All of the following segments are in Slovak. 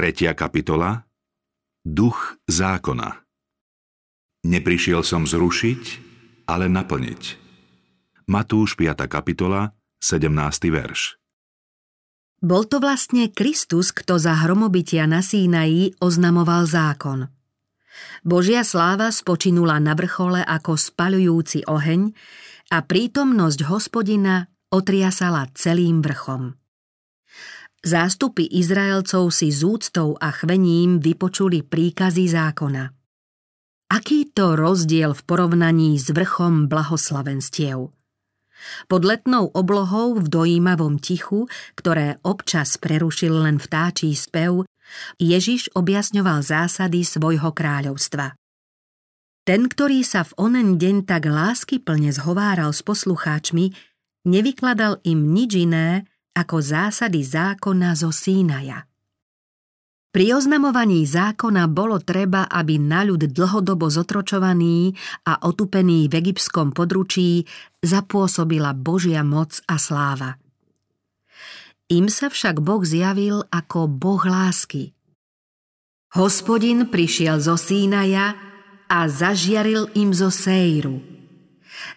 Tretia kapitola Duch zákona Neprišiel som zrušiť, ale naplniť. Matúš 5. kapitola, 17. verš Bol to vlastne Kristus, kto za hromobytia na Sínaji oznamoval zákon. Božia sláva spočinula na vrchole ako spaľujúci oheň a prítomnosť hospodina otriasala celým vrchom. Zástupy Izraelcov si z úctou a chvením vypočuli príkazy zákona. Aký to rozdiel v porovnaní s vrchom blahoslavenstiev? Pod letnou oblohou v dojímavom tichu, ktoré občas prerušil len vtáčí spev, Ježiš objasňoval zásady svojho kráľovstva. Ten, ktorý sa v onen deň tak lásky plne zhováral s poslucháčmi, nevykladal im nič iné ako zásady zákona zo Sínaja. Pri oznamovaní zákona bolo treba, aby na ľud dlhodobo zotročovaný a otupený v egyptskom područí zapôsobila Božia moc a sláva. Im sa však Boh zjavil ako Boh lásky. Hospodin prišiel zo Sínaja a zažiaril im zo Sejru.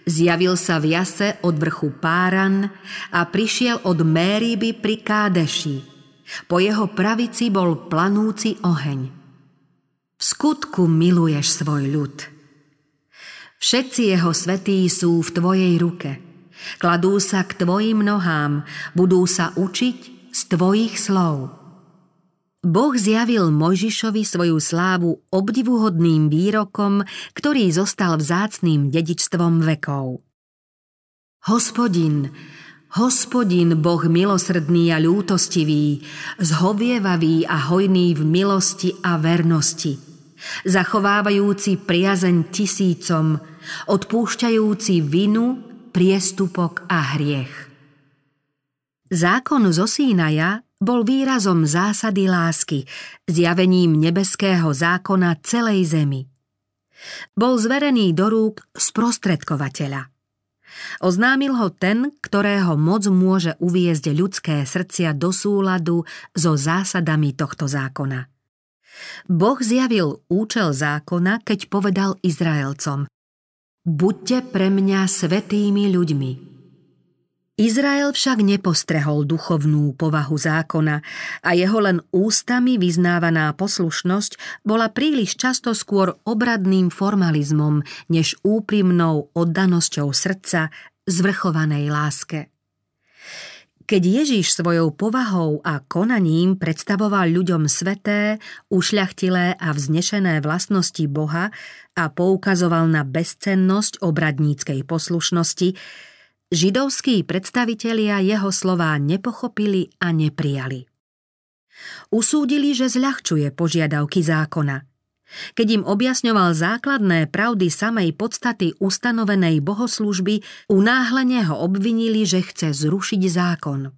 Zjavil sa v jase od vrchu Páran a prišiel od Mériby pri Kádeši – po jeho pravici bol planúci oheň. V skutku miluješ svoj ľud. Všetci jeho svetí sú v tvojej ruke. Kladú sa k tvojim nohám, budú sa učiť z tvojich slov. Boh zjavil Mojžišovi svoju slávu obdivuhodným výrokom, ktorý zostal vzácným dedičstvom vekov. Hospodin, Hospodin, Boh milosrdný a ľútostivý, zhovievavý a hojný v milosti a vernosti, zachovávajúci priazeň tisícom, odpúšťajúci vinu, priestupok a hriech. Zákon zo Sínaja bol výrazom zásady lásky, zjavením nebeského zákona celej zemi. Bol zverený do rúk sprostredkovateľa – Oznámil ho ten, ktorého moc môže uviezť ľudské srdcia do súladu so zásadami tohto zákona. Boh zjavil účel zákona, keď povedal Izraelcom Buďte pre mňa svetými ľuďmi. Izrael však nepostrehol duchovnú povahu zákona a jeho len ústami vyznávaná poslušnosť bola príliš často skôr obradným formalizmom než úprimnou oddanosťou srdca zvrchovanej láske. Keď Ježiš svojou povahou a konaním predstavoval ľuďom sveté, ušľachtilé a vznešené vlastnosti Boha a poukazoval na bezcennosť obradníckej poslušnosti, židovskí predstavitelia jeho slová nepochopili a neprijali. Usúdili, že zľahčuje požiadavky zákona. Keď im objasňoval základné pravdy samej podstaty ustanovenej bohoslúžby, unáhlene ho obvinili, že chce zrušiť zákon.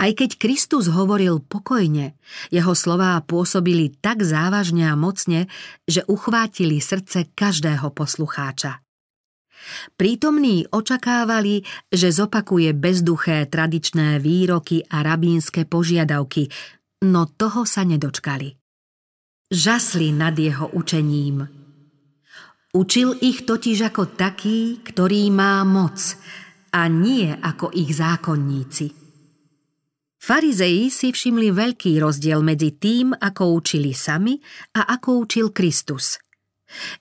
Aj keď Kristus hovoril pokojne, jeho slová pôsobili tak závažne a mocne, že uchvátili srdce každého poslucháča. Prítomní očakávali, že zopakuje bezduché tradičné výroky a rabínske požiadavky, no toho sa nedočkali. Žasli nad jeho učením. Učil ich totiž ako taký, ktorý má moc, a nie ako ich zákonníci. Farizeji si všimli veľký rozdiel medzi tým, ako učili sami a ako učil Kristus –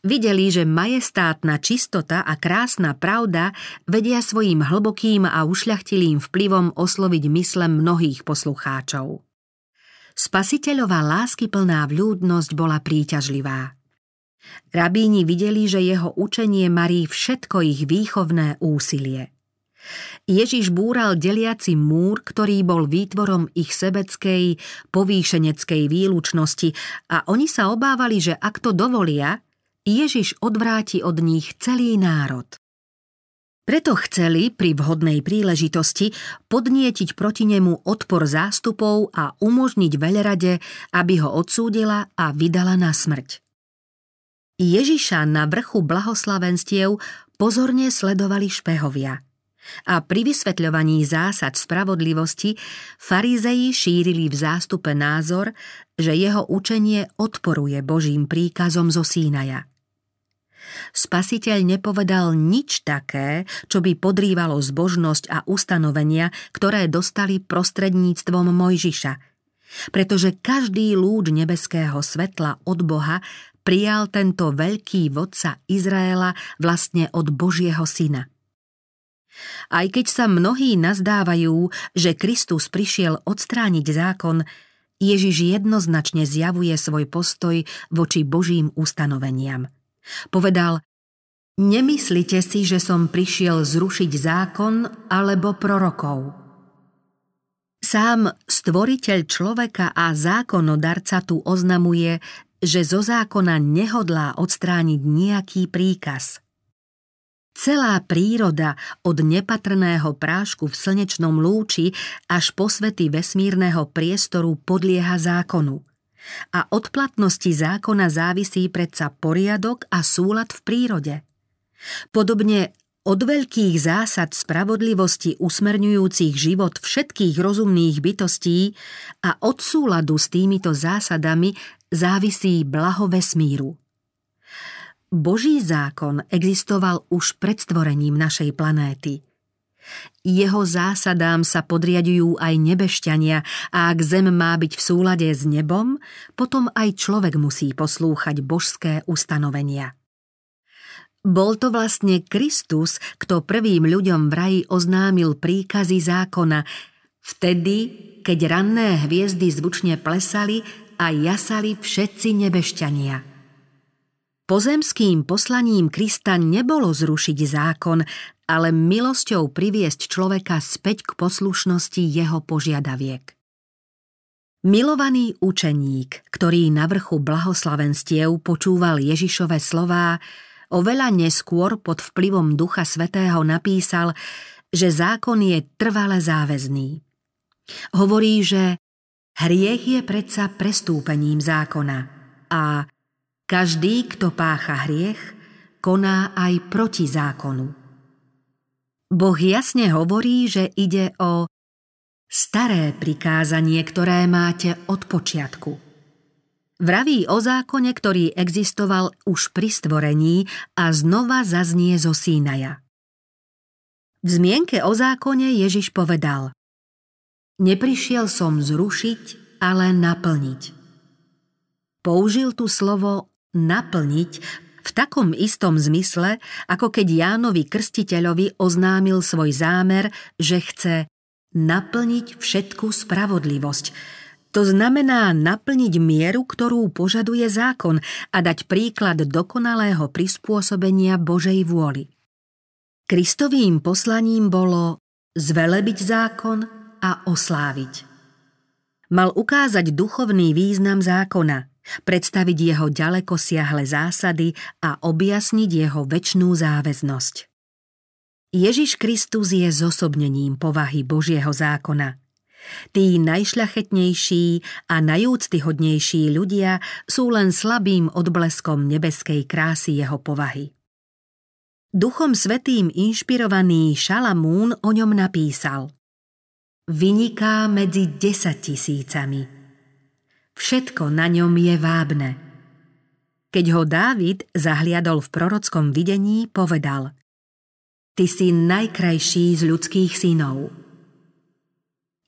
Videli, že majestátna čistota a krásna pravda vedia svojim hlbokým a ušľachtilým vplyvom osloviť mysle mnohých poslucháčov. Spasiteľová láskyplná vľúdnosť bola príťažlivá. Rabíni videli, že jeho učenie marí všetko ich výchovné úsilie. Ježiš búral deliaci múr, ktorý bol výtvorom ich sebeckej, povýšeneckej výlučnosti a oni sa obávali, že ak to dovolia, Ježiš odvráti od nich celý národ. Preto chceli pri vhodnej príležitosti podnietiť proti nemu odpor zástupov a umožniť veľrade, aby ho odsúdila a vydala na smrť. Ježiša na vrchu blahoslavenstiev pozorne sledovali špehovia. A pri vysvetľovaní zásad spravodlivosti farizeji šírili v zástupe názor, že jeho učenie odporuje Božím príkazom zo Sínaja. Spasiteľ nepovedal nič také, čo by podrývalo zbožnosť a ustanovenia, ktoré dostali prostredníctvom Mojžiša, pretože každý lúč nebeského svetla od Boha prijal tento veľký vodca Izraela vlastne od Božieho syna. Aj keď sa mnohí nazdávajú, že Kristus prišiel odstrániť zákon, Ježiš jednoznačne zjavuje svoj postoj voči Božím ustanoveniam. Povedal, nemyslite si, že som prišiel zrušiť zákon alebo prorokov. Sám stvoriteľ človeka a zákonodarca tu oznamuje, že zo zákona nehodlá odstrániť nejaký príkaz – Celá príroda od nepatrného prášku v slnečnom lúči až po svety vesmírneho priestoru podlieha zákonu. A od platnosti zákona závisí predsa poriadok a súlad v prírode. Podobne od veľkých zásad spravodlivosti usmerňujúcich život všetkých rozumných bytostí a od súladu s týmito zásadami závisí blaho vesmíru. Boží zákon existoval už pred stvorením našej planéty. Jeho zásadám sa podriadujú aj nebešťania a ak zem má byť v súlade s nebom, potom aj človek musí poslúchať božské ustanovenia. Bol to vlastne Kristus, kto prvým ľuďom v raji oznámil príkazy zákona, vtedy, keď ranné hviezdy zvučne plesali a jasali všetci nebešťania – Pozemským poslaním Krista nebolo zrušiť zákon, ale milosťou priviesť človeka späť k poslušnosti jeho požiadaviek. Milovaný učeník, ktorý na vrchu blahoslavenstiev počúval Ježišove slová, oveľa neskôr pod vplyvom Ducha Svetého napísal, že zákon je trvale záväzný. Hovorí, že hriech je predsa prestúpením zákona a každý, kto pácha hriech, koná aj proti zákonu. Boh jasne hovorí, že ide o staré prikázanie, ktoré máte od počiatku. Vraví o zákone, ktorý existoval už pri stvorení a znova zaznie zo Sínaja. V zmienke o zákone Ježiš povedal Neprišiel som zrušiť, ale naplniť. Použil tu slovo naplniť v takom istom zmysle, ako keď Jánovi Krstiteľovi oznámil svoj zámer, že chce naplniť všetku spravodlivosť. To znamená naplniť mieru, ktorú požaduje zákon a dať príklad dokonalého prispôsobenia Božej vôli. Kristovým poslaním bolo zvelebiť zákon a osláviť. Mal ukázať duchovný význam zákona, predstaviť jeho ďaleko siahle zásady a objasniť jeho väčšnú záväznosť. Ježiš Kristus je zosobnením povahy Božieho zákona. Tí najšľachetnejší a najúctyhodnejší ľudia sú len slabým odbleskom nebeskej krásy jeho povahy. Duchom svetým inšpirovaný Šalamún o ňom napísal Vyniká medzi desaťtisícami tisícami Všetko na ňom je vábne. Keď ho Dávid zahliadol v prorockom videní, povedal Ty si najkrajší z ľudských synov.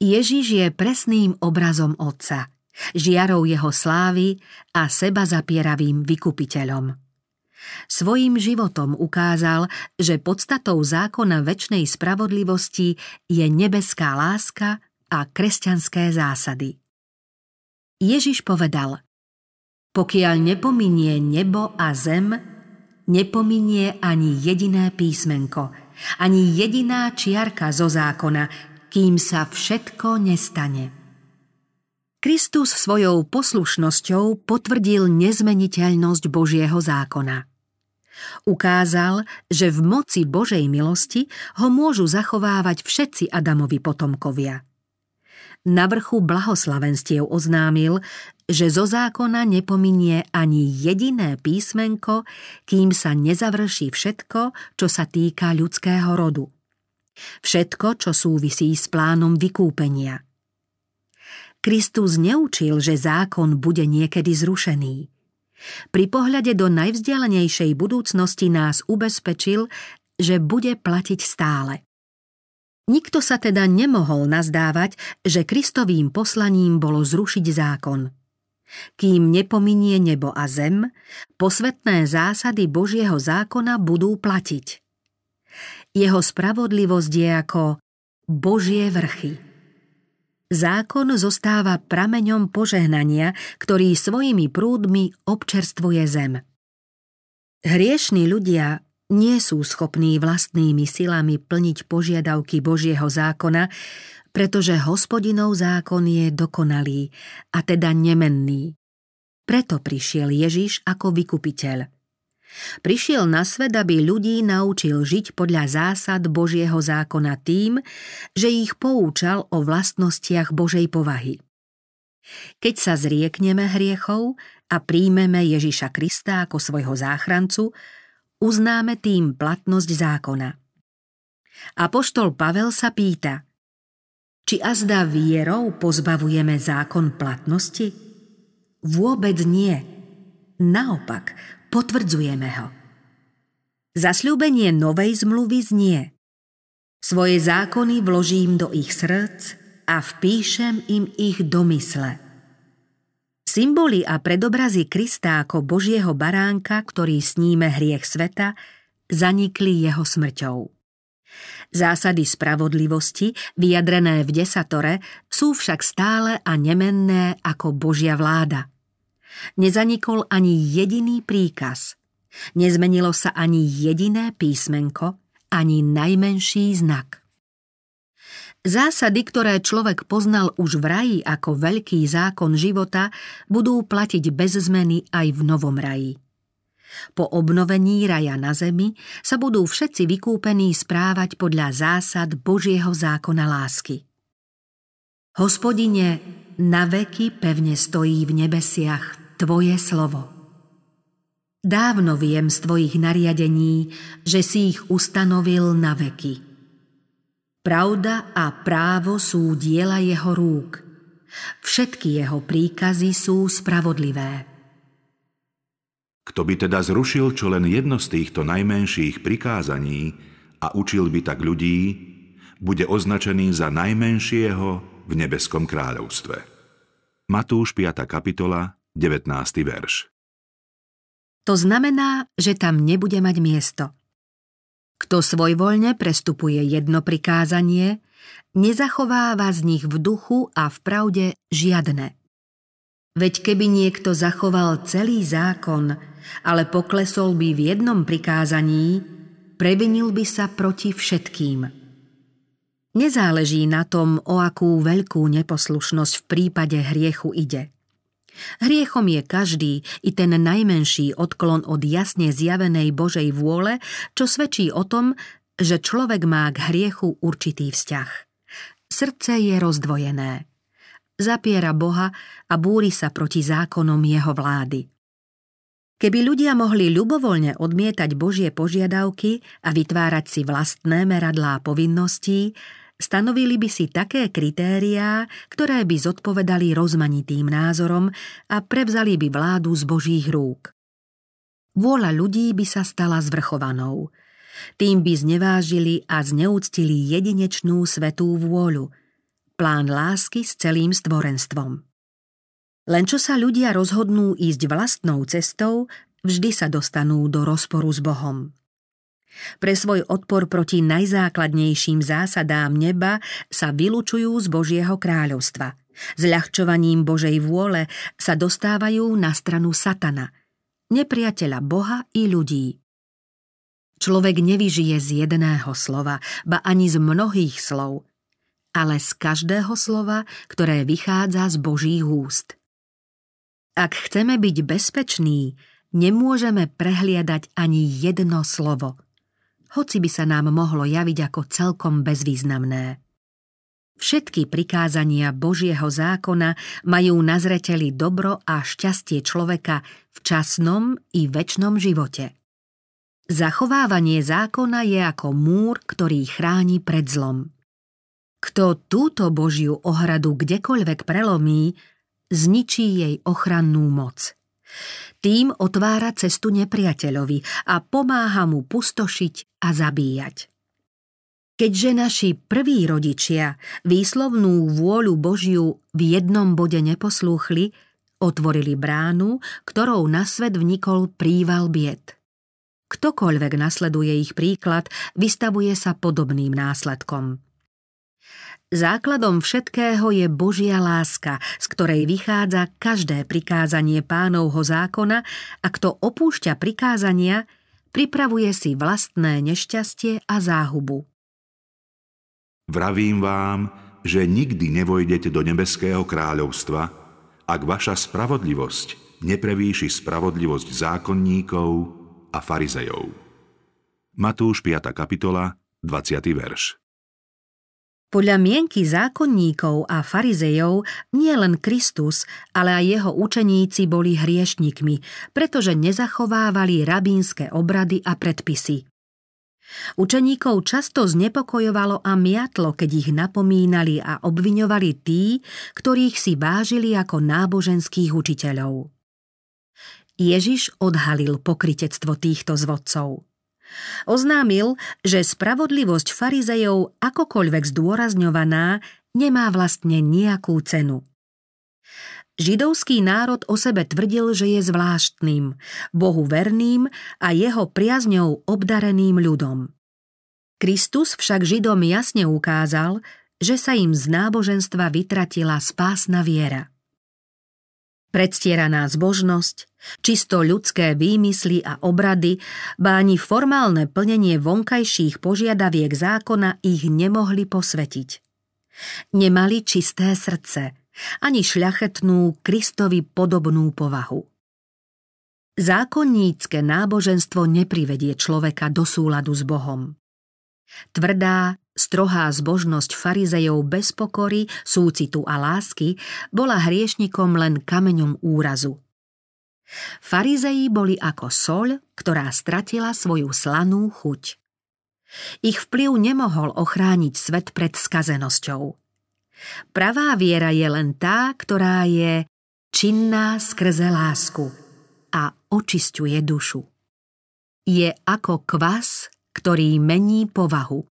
Ježiš je presným obrazom Otca, žiarou jeho slávy a seba zapieravým vykupiteľom. Svojím životom ukázal, že podstatou zákona väčšnej spravodlivosti je nebeská láska a kresťanské zásady. Ježiš povedal, pokiaľ nepominie nebo a zem, nepominie ani jediné písmenko, ani jediná čiarka zo zákona, kým sa všetko nestane. Kristus svojou poslušnosťou potvrdil nezmeniteľnosť Božieho zákona. Ukázal, že v moci Božej milosti ho môžu zachovávať všetci Adamovi potomkovia – na vrchu blahoslavenstiev oznámil, že zo zákona nepominie ani jediné písmenko, kým sa nezavrší všetko, čo sa týka ľudského rodu. Všetko, čo súvisí s plánom vykúpenia. Kristus neučil, že zákon bude niekedy zrušený. Pri pohľade do najvzdialenejšej budúcnosti nás ubezpečil, že bude platiť stále. Nikto sa teda nemohol nazdávať, že Kristovým poslaním bolo zrušiť zákon. Kým nepominie nebo a zem, posvetné zásady Božieho zákona budú platiť. Jeho spravodlivosť je ako Božie vrchy. Zákon zostáva prameňom požehnania, ktorý svojimi prúdmi občerstvuje zem. Hriešní ľudia nie sú schopní vlastnými silami plniť požiadavky Božieho zákona, pretože hospodinov zákon je dokonalý a teda nemenný. Preto prišiel Ježiš ako vykupiteľ. Prišiel na svet, aby ľudí naučil žiť podľa zásad Božieho zákona tým, že ich poučal o vlastnostiach Božej povahy. Keď sa zriekneme hriechov a príjmeme Ježiša Krista ako svojho záchrancu, uznáme tým platnosť zákona. Apoštol Pavel sa pýta, či azda vierou pozbavujeme zákon platnosti? Vôbec nie. Naopak, potvrdzujeme ho. Zasľúbenie novej zmluvy znie. Svoje zákony vložím do ich srdc a vpíšem im ich do mysle. Symboly a predobrazy Krista ako Božieho baránka, ktorý sníme hriech sveta, zanikli jeho smrťou. Zásady spravodlivosti, vyjadrené v desatore, sú však stále a nemenné ako Božia vláda. Nezanikol ani jediný príkaz. Nezmenilo sa ani jediné písmenko, ani najmenší znak. Zásady, ktoré človek poznal už v raji ako veľký zákon života, budú platiť bez zmeny aj v novom raji. Po obnovení raja na zemi sa budú všetci vykúpení správať podľa zásad Božieho zákona lásky. Hospodine, na veky pevne stojí v nebesiach Tvoje slovo. Dávno viem z Tvojich nariadení, že si ich ustanovil na veky. Pravda a právo sú diela jeho rúk. Všetky jeho príkazy sú spravodlivé. Kto by teda zrušil čo len jedno z týchto najmenších prikázaní a učil by tak ľudí, bude označený za najmenšieho v nebeskom kráľovstve. Matúš 5. kapitola, 19. verš. To znamená, že tam nebude mať miesto. Kto svojvoľne prestupuje jedno prikázanie, nezachováva z nich v duchu a v pravde žiadne. Veď keby niekto zachoval celý zákon, ale poklesol by v jednom prikázaní, previnil by sa proti všetkým. Nezáleží na tom, o akú veľkú neposlušnosť v prípade hriechu ide – Hriechom je každý, i ten najmenší odklon od jasne zjavenej Božej vôle, čo svedčí o tom, že človek má k hriechu určitý vzťah. Srdce je rozdvojené. Zapiera Boha a búri sa proti zákonom jeho vlády. Keby ľudia mohli ľubovoľne odmietať Božie požiadavky a vytvárať si vlastné meradlá povinností, Stanovili by si také kritériá, ktoré by zodpovedali rozmanitým názorom a prevzali by vládu z Božích rúk. Vôľa ľudí by sa stala zvrchovanou. Tým by znevážili a zneúctili jedinečnú svetú vôľu, plán lásky s celým stvorenstvom. Len čo sa ľudia rozhodnú ísť vlastnou cestou, vždy sa dostanú do rozporu s Bohom. Pre svoj odpor proti najzákladnejším zásadám neba sa vylučujú z Božieho kráľovstva. ľahčovaním Božej vôle sa dostávajú na stranu satana, nepriateľa Boha i ľudí. Človek nevyžije z jedného slova, ba ani z mnohých slov, ale z každého slova, ktoré vychádza z Božích úst. Ak chceme byť bezpeční, nemôžeme prehliadať ani jedno slovo – hoci by sa nám mohlo javiť ako celkom bezvýznamné. Všetky prikázania Božieho zákona majú na zreteli dobro a šťastie človeka v časnom i väčšnom živote. Zachovávanie zákona je ako múr, ktorý chráni pred zlom. Kto túto Božiu ohradu kdekoľvek prelomí, zničí jej ochrannú moc. Tým otvára cestu nepriateľovi a pomáha mu pustošiť a zabíjať. Keďže naši prví rodičia výslovnú vôľu Božiu v jednom bode neposlúchli, otvorili bránu, ktorou na svet vnikol príval bied. Ktokoľvek nasleduje ich príklad, vystavuje sa podobným následkom. Základom všetkého je Božia láska, z ktorej vychádza každé prikázanie pánovho zákona a kto opúšťa prikázania, pripravuje si vlastné nešťastie a záhubu. Vravím vám, že nikdy nevojdete do nebeského kráľovstva, ak vaša spravodlivosť neprevýši spravodlivosť zákonníkov a farizejov. Matúš 5. kapitola, 20. verš. Podľa mienky zákonníkov a farizejov nie len Kristus, ale aj jeho učeníci boli hriešnikmi, pretože nezachovávali rabínske obrady a predpisy. Učeníkov často znepokojovalo a miatlo, keď ich napomínali a obviňovali tí, ktorých si vážili ako náboženských učiteľov. Ježiš odhalil pokritectvo týchto zvodcov. Oznámil, že spravodlivosť farizejov akokoľvek zdôrazňovaná nemá vlastne nejakú cenu. Židovský národ o sebe tvrdil, že je zvláštnym, Bohu verným a jeho priazňou obdareným ľudom. Kristus však Židom jasne ukázal, že sa im z náboženstva vytratila spásna viera. Predstieraná zbožnosť, čisto ľudské výmysly a obrady, báni formálne plnenie vonkajších požiadaviek zákona ich nemohli posvetiť. Nemali čisté srdce – ani šľachetnú Kristovi podobnú povahu. Zákonnícke náboženstvo neprivedie človeka do súladu s Bohom. Tvrdá, strohá zbožnosť farizejov bez pokory, súcitu a lásky bola hriešnikom len kameňom úrazu. Farizeji boli ako soľ, ktorá stratila svoju slanú chuť. Ich vplyv nemohol ochrániť svet pred skazenosťou. Pravá viera je len tá, ktorá je činná skrze lásku a očisťuje dušu. Je ako kvas, ktorý mení povahu.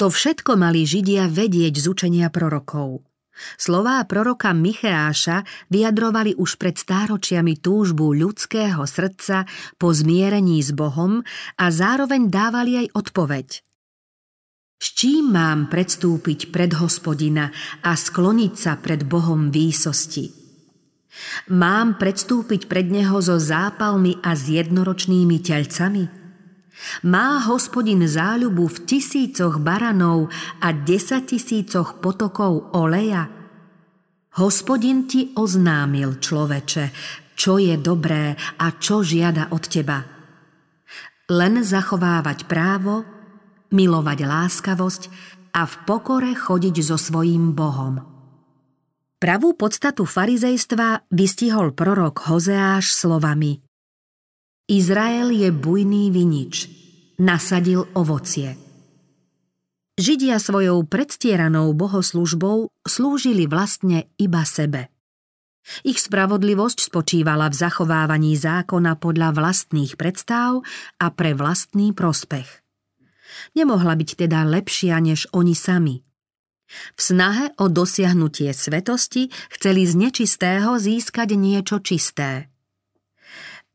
To všetko mali Židia vedieť z učenia prorokov. Slová proroka Micheáša vyjadrovali už pred stáročiami túžbu ľudského srdca po zmierení s Bohom a zároveň dávali aj odpoveď – s čím mám predstúpiť pred hospodina a skloniť sa pred Bohom výsosti? Mám predstúpiť pred Neho so zápalmi a s jednoročnými telcami? Má hospodin záľubu v tisícoch baranov a desatisícoch potokov oleja? Hospodin ti oznámil, človeče, čo je dobré a čo žiada od teba. Len zachovávať právo, milovať láskavosť a v pokore chodiť so svojím Bohom. Pravú podstatu farizejstva vystihol prorok Hozeáš slovami Izrael je bujný vinič, nasadil ovocie. Židia svojou predstieranou bohoslužbou slúžili vlastne iba sebe. Ich spravodlivosť spočívala v zachovávaní zákona podľa vlastných predstáv a pre vlastný prospech. Nemohla byť teda lepšia než oni sami. V snahe o dosiahnutie svetosti chceli z nečistého získať niečo čisté.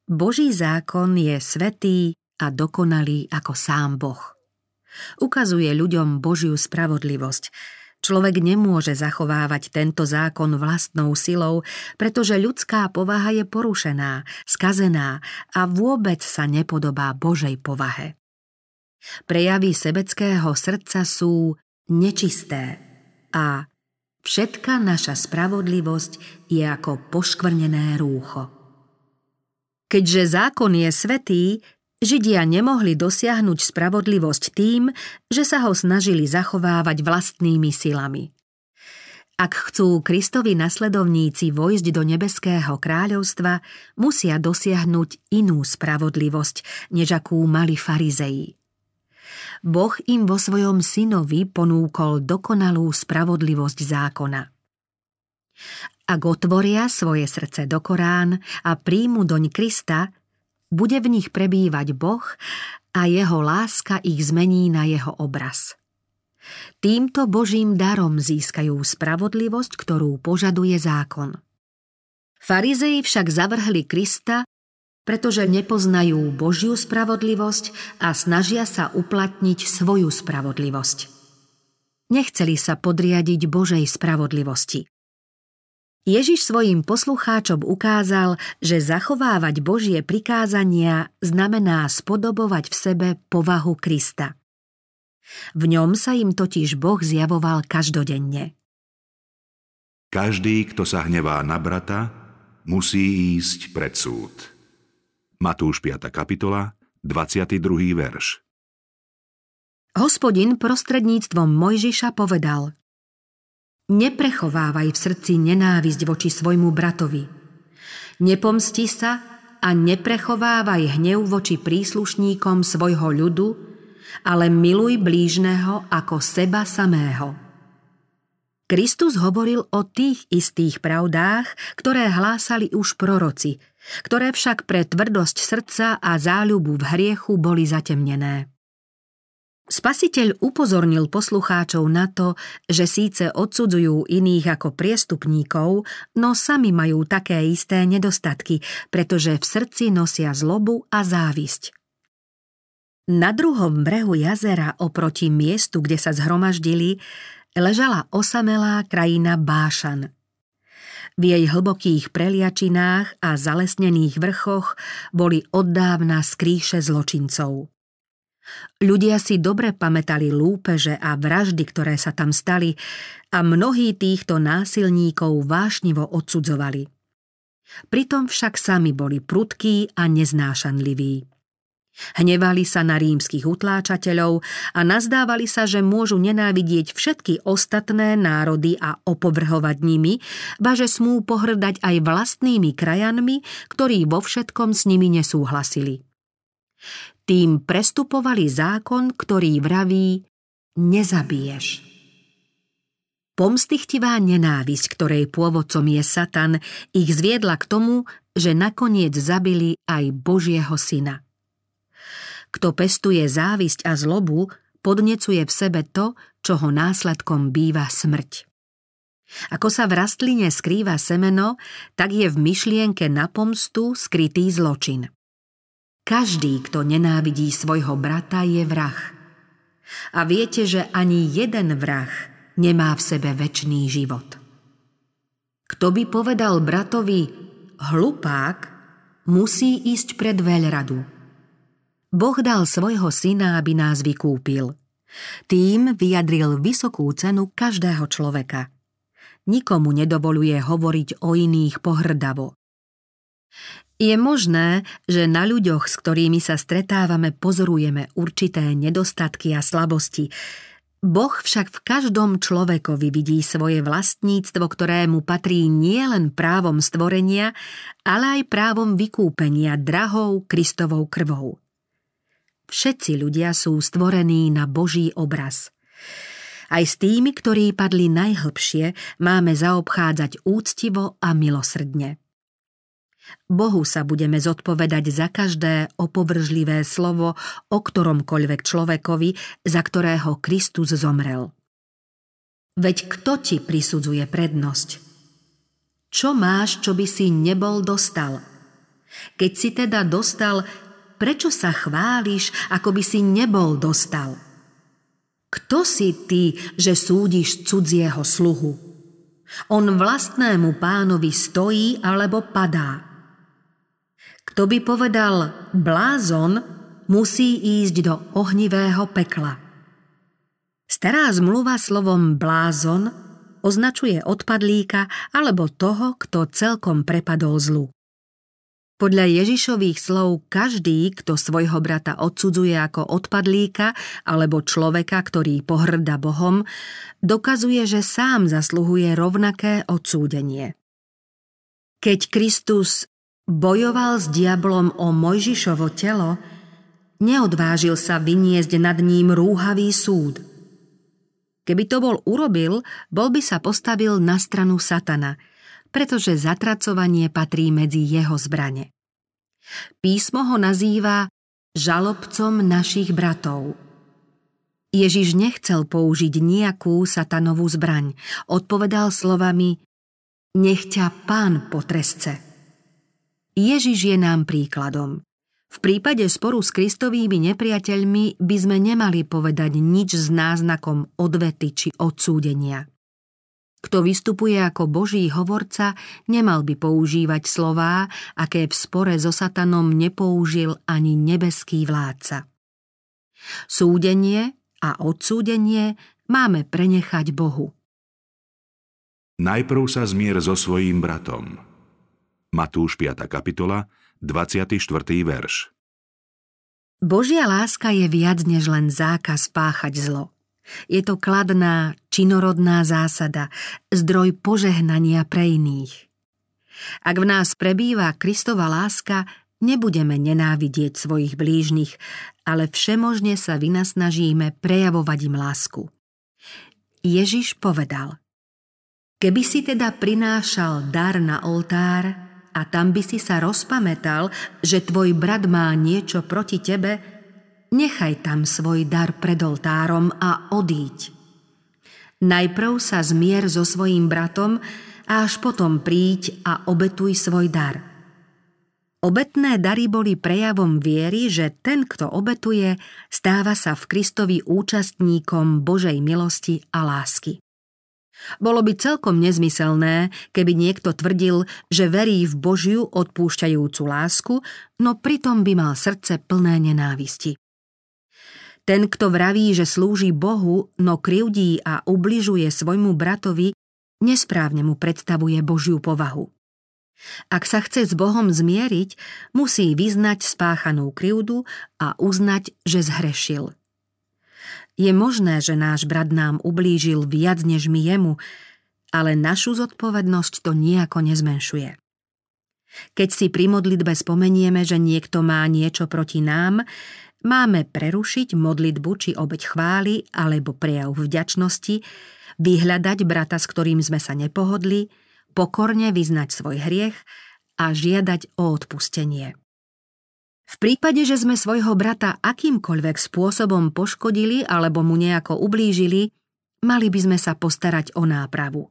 Boží zákon je svetý a dokonalý ako sám Boh. Ukazuje ľuďom Božiu spravodlivosť. Človek nemôže zachovávať tento zákon vlastnou silou, pretože ľudská povaha je porušená, skazená a vôbec sa nepodobá Božej povahe. Prejavy sebeckého srdca sú nečisté a všetka naša spravodlivosť je ako poškvrnené rúcho. Keďže zákon je svetý, Židia nemohli dosiahnuť spravodlivosť tým, že sa ho snažili zachovávať vlastnými silami. Ak chcú Kristovi nasledovníci vojsť do nebeského kráľovstva, musia dosiahnuť inú spravodlivosť, než akú mali farizeji. Boh im vo svojom synovi ponúkol dokonalú spravodlivosť zákona. Ak otvoria svoje srdce do Korán a príjmu doň Krista, bude v nich prebývať Boh a jeho láska ich zmení na jeho obraz. Týmto Božím darom získajú spravodlivosť, ktorú požaduje zákon. Farizei však zavrhli Krista, pretože nepoznajú Božiu spravodlivosť a snažia sa uplatniť svoju spravodlivosť. Nechceli sa podriadiť Božej spravodlivosti. Ježiš svojim poslucháčom ukázal, že zachovávať Božie prikázania znamená spodobovať v sebe povahu Krista. V ňom sa im totiž Boh zjavoval každodenne. Každý, kto sa hnevá na brata, musí ísť pred súd. Matúš 5. kapitola, 22. verš. Hospodin prostredníctvom Mojžiša povedal Neprechovávaj v srdci nenávisť voči svojmu bratovi. Nepomsti sa a neprechovávaj hnev voči príslušníkom svojho ľudu, ale miluj blížneho ako seba samého. Kristus hovoril o tých istých pravdách, ktoré hlásali už proroci, ktoré však pre tvrdosť srdca a záľubu v hriechu boli zatemnené. Spasiteľ upozornil poslucháčov na to, že síce odsudzujú iných ako priestupníkov, no sami majú také isté nedostatky, pretože v srdci nosia zlobu a závisť. Na druhom brehu jazera oproti miestu, kde sa zhromaždili, ležala osamelá krajina Bášan. V jej hlbokých preliačinách a zalesnených vrchoch boli oddávna skríše zločincov. Ľudia si dobre pamätali lúpeže a vraždy, ktoré sa tam stali a mnohí týchto násilníkov vášnivo odsudzovali. Pritom však sami boli prudkí a neznášanliví. Hnevali sa na rímskych utláčateľov a nazdávali sa, že môžu nenávidieť všetky ostatné národy a opovrhovať nimi, ba smú pohrdať aj vlastnými krajanmi, ktorí vo všetkom s nimi nesúhlasili. Tým prestupovali zákon, ktorý vraví nezabiješ. Pomstichtivá nenávisť, ktorej pôvodcom je Satan, ich zviedla k tomu, že nakoniec zabili aj Božieho syna. Kto pestuje závisť a zlobu, podnecuje v sebe to, čo ho následkom býva smrť. Ako sa v rastline skrýva semeno, tak je v myšlienke na pomstu skrytý zločin. Každý, kto nenávidí svojho brata, je vrah. A viete, že ani jeden vrah nemá v sebe väčší život. Kto by povedal bratovi hlupák, musí ísť pred veľradu. Boh dal svojho syna, aby nás vykúpil. Tým vyjadril vysokú cenu každého človeka. Nikomu nedovoluje hovoriť o iných pohrdavo. Je možné, že na ľuďoch, s ktorými sa stretávame, pozorujeme určité nedostatky a slabosti. Boh však v každom človekovi vidí svoje vlastníctvo, ktorému patrí nielen právom stvorenia, ale aj právom vykúpenia drahou Kristovou krvou. Všetci ľudia sú stvorení na Boží obraz. Aj s tými, ktorí padli najhlbšie, máme zaobchádzať úctivo a milosrdne. Bohu sa budeme zodpovedať za každé opovržlivé slovo o ktoromkoľvek človekovi, za ktorého Kristus zomrel. Veď kto ti prisudzuje prednosť? Čo máš, čo by si nebol dostal? Keď si teda dostal, prečo sa chváliš, ako by si nebol dostal? Kto si ty, že súdiš cudzieho sluhu? On vlastnému pánovi stojí alebo padá. Kto by povedal blázon, musí ísť do ohnivého pekla. Stará zmluva slovom blázon označuje odpadlíka alebo toho, kto celkom prepadol zlu. Podľa Ježišových slov každý, kto svojho brata odsudzuje ako odpadlíka alebo človeka, ktorý pohrda Bohom, dokazuje, že sám zasluhuje rovnaké odsúdenie. Keď Kristus bojoval s diablom o Mojžišovo telo, neodvážil sa vyniesť nad ním rúhavý súd. Keby to bol urobil, bol by sa postavil na stranu satana – pretože zatracovanie patrí medzi jeho zbrane. Písmo ho nazýva žalobcom našich bratov. Ježiš nechcel použiť nejakú satanovú zbraň. Odpovedal slovami Nech ťa pán potresce. Ježiš je nám príkladom. V prípade sporu s Kristovými nepriateľmi by sme nemali povedať nič s náznakom odvety či odsúdenia. Kto vystupuje ako Boží hovorca, nemal by používať slová, aké v spore so satanom nepoužil ani nebeský vládca. Súdenie a odsúdenie máme prenechať Bohu. Najprv sa zmier so svojím bratom. Matúš 5. kapitola, 24. verš. Božia láska je viac než len zákaz páchať zlo. Je to kladná, činorodná zásada, zdroj požehnania pre iných. Ak v nás prebýva Kristova láska, nebudeme nenávidieť svojich blížnych, ale všemožne sa vynasnažíme prejavovať im lásku. Ježiš povedal, keby si teda prinášal dar na oltár a tam by si sa rozpamätal, že tvoj brat má niečo proti tebe, nechaj tam svoj dar pred oltárom a odíď. Najprv sa zmier so svojím bratom a až potom príď a obetuj svoj dar. Obetné dary boli prejavom viery, že ten, kto obetuje, stáva sa v Kristovi účastníkom Božej milosti a lásky. Bolo by celkom nezmyselné, keby niekto tvrdil, že verí v Božiu odpúšťajúcu lásku, no pritom by mal srdce plné nenávisti. Ten, kto vraví, že slúži Bohu, no krivdí a ubližuje svojmu bratovi, nesprávne mu predstavuje Božiu povahu. Ak sa chce s Bohom zmieriť, musí vyznať spáchanú krivdu a uznať, že zhrešil. Je možné, že náš brat nám ublížil viac než my jemu, ale našu zodpovednosť to nejako nezmenšuje. Keď si pri modlitbe spomenieme, že niekto má niečo proti nám, Máme prerušiť modlitbu či obeď chvály alebo prejav vďačnosti, vyhľadať brata, s ktorým sme sa nepohodli, pokorne vyznať svoj hriech a žiadať o odpustenie. V prípade, že sme svojho brata akýmkoľvek spôsobom poškodili alebo mu nejako ublížili, mali by sme sa postarať o nápravu.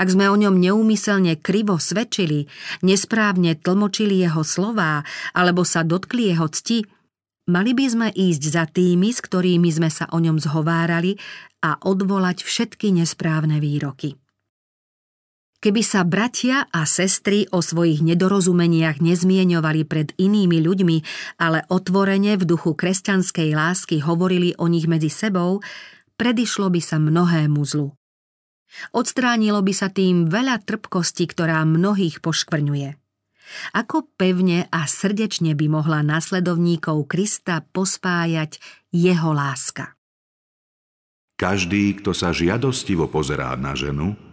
Ak sme o ňom neúmyselne krivo svedčili, nesprávne tlmočili jeho slová alebo sa dotkli jeho cti, Mali by sme ísť za tými, s ktorými sme sa o ňom zhovárali a odvolať všetky nesprávne výroky. Keby sa bratia a sestry o svojich nedorozumeniach nezmieňovali pred inými ľuďmi, ale otvorene v duchu kresťanskej lásky hovorili o nich medzi sebou, predišlo by sa mnohému zlu. Odstránilo by sa tým veľa trpkosti, ktorá mnohých poškvrňuje. Ako pevne a srdečne by mohla následovníkov Krista pospájať jeho láska. Každý, kto sa žiadostivo pozerá na ženu,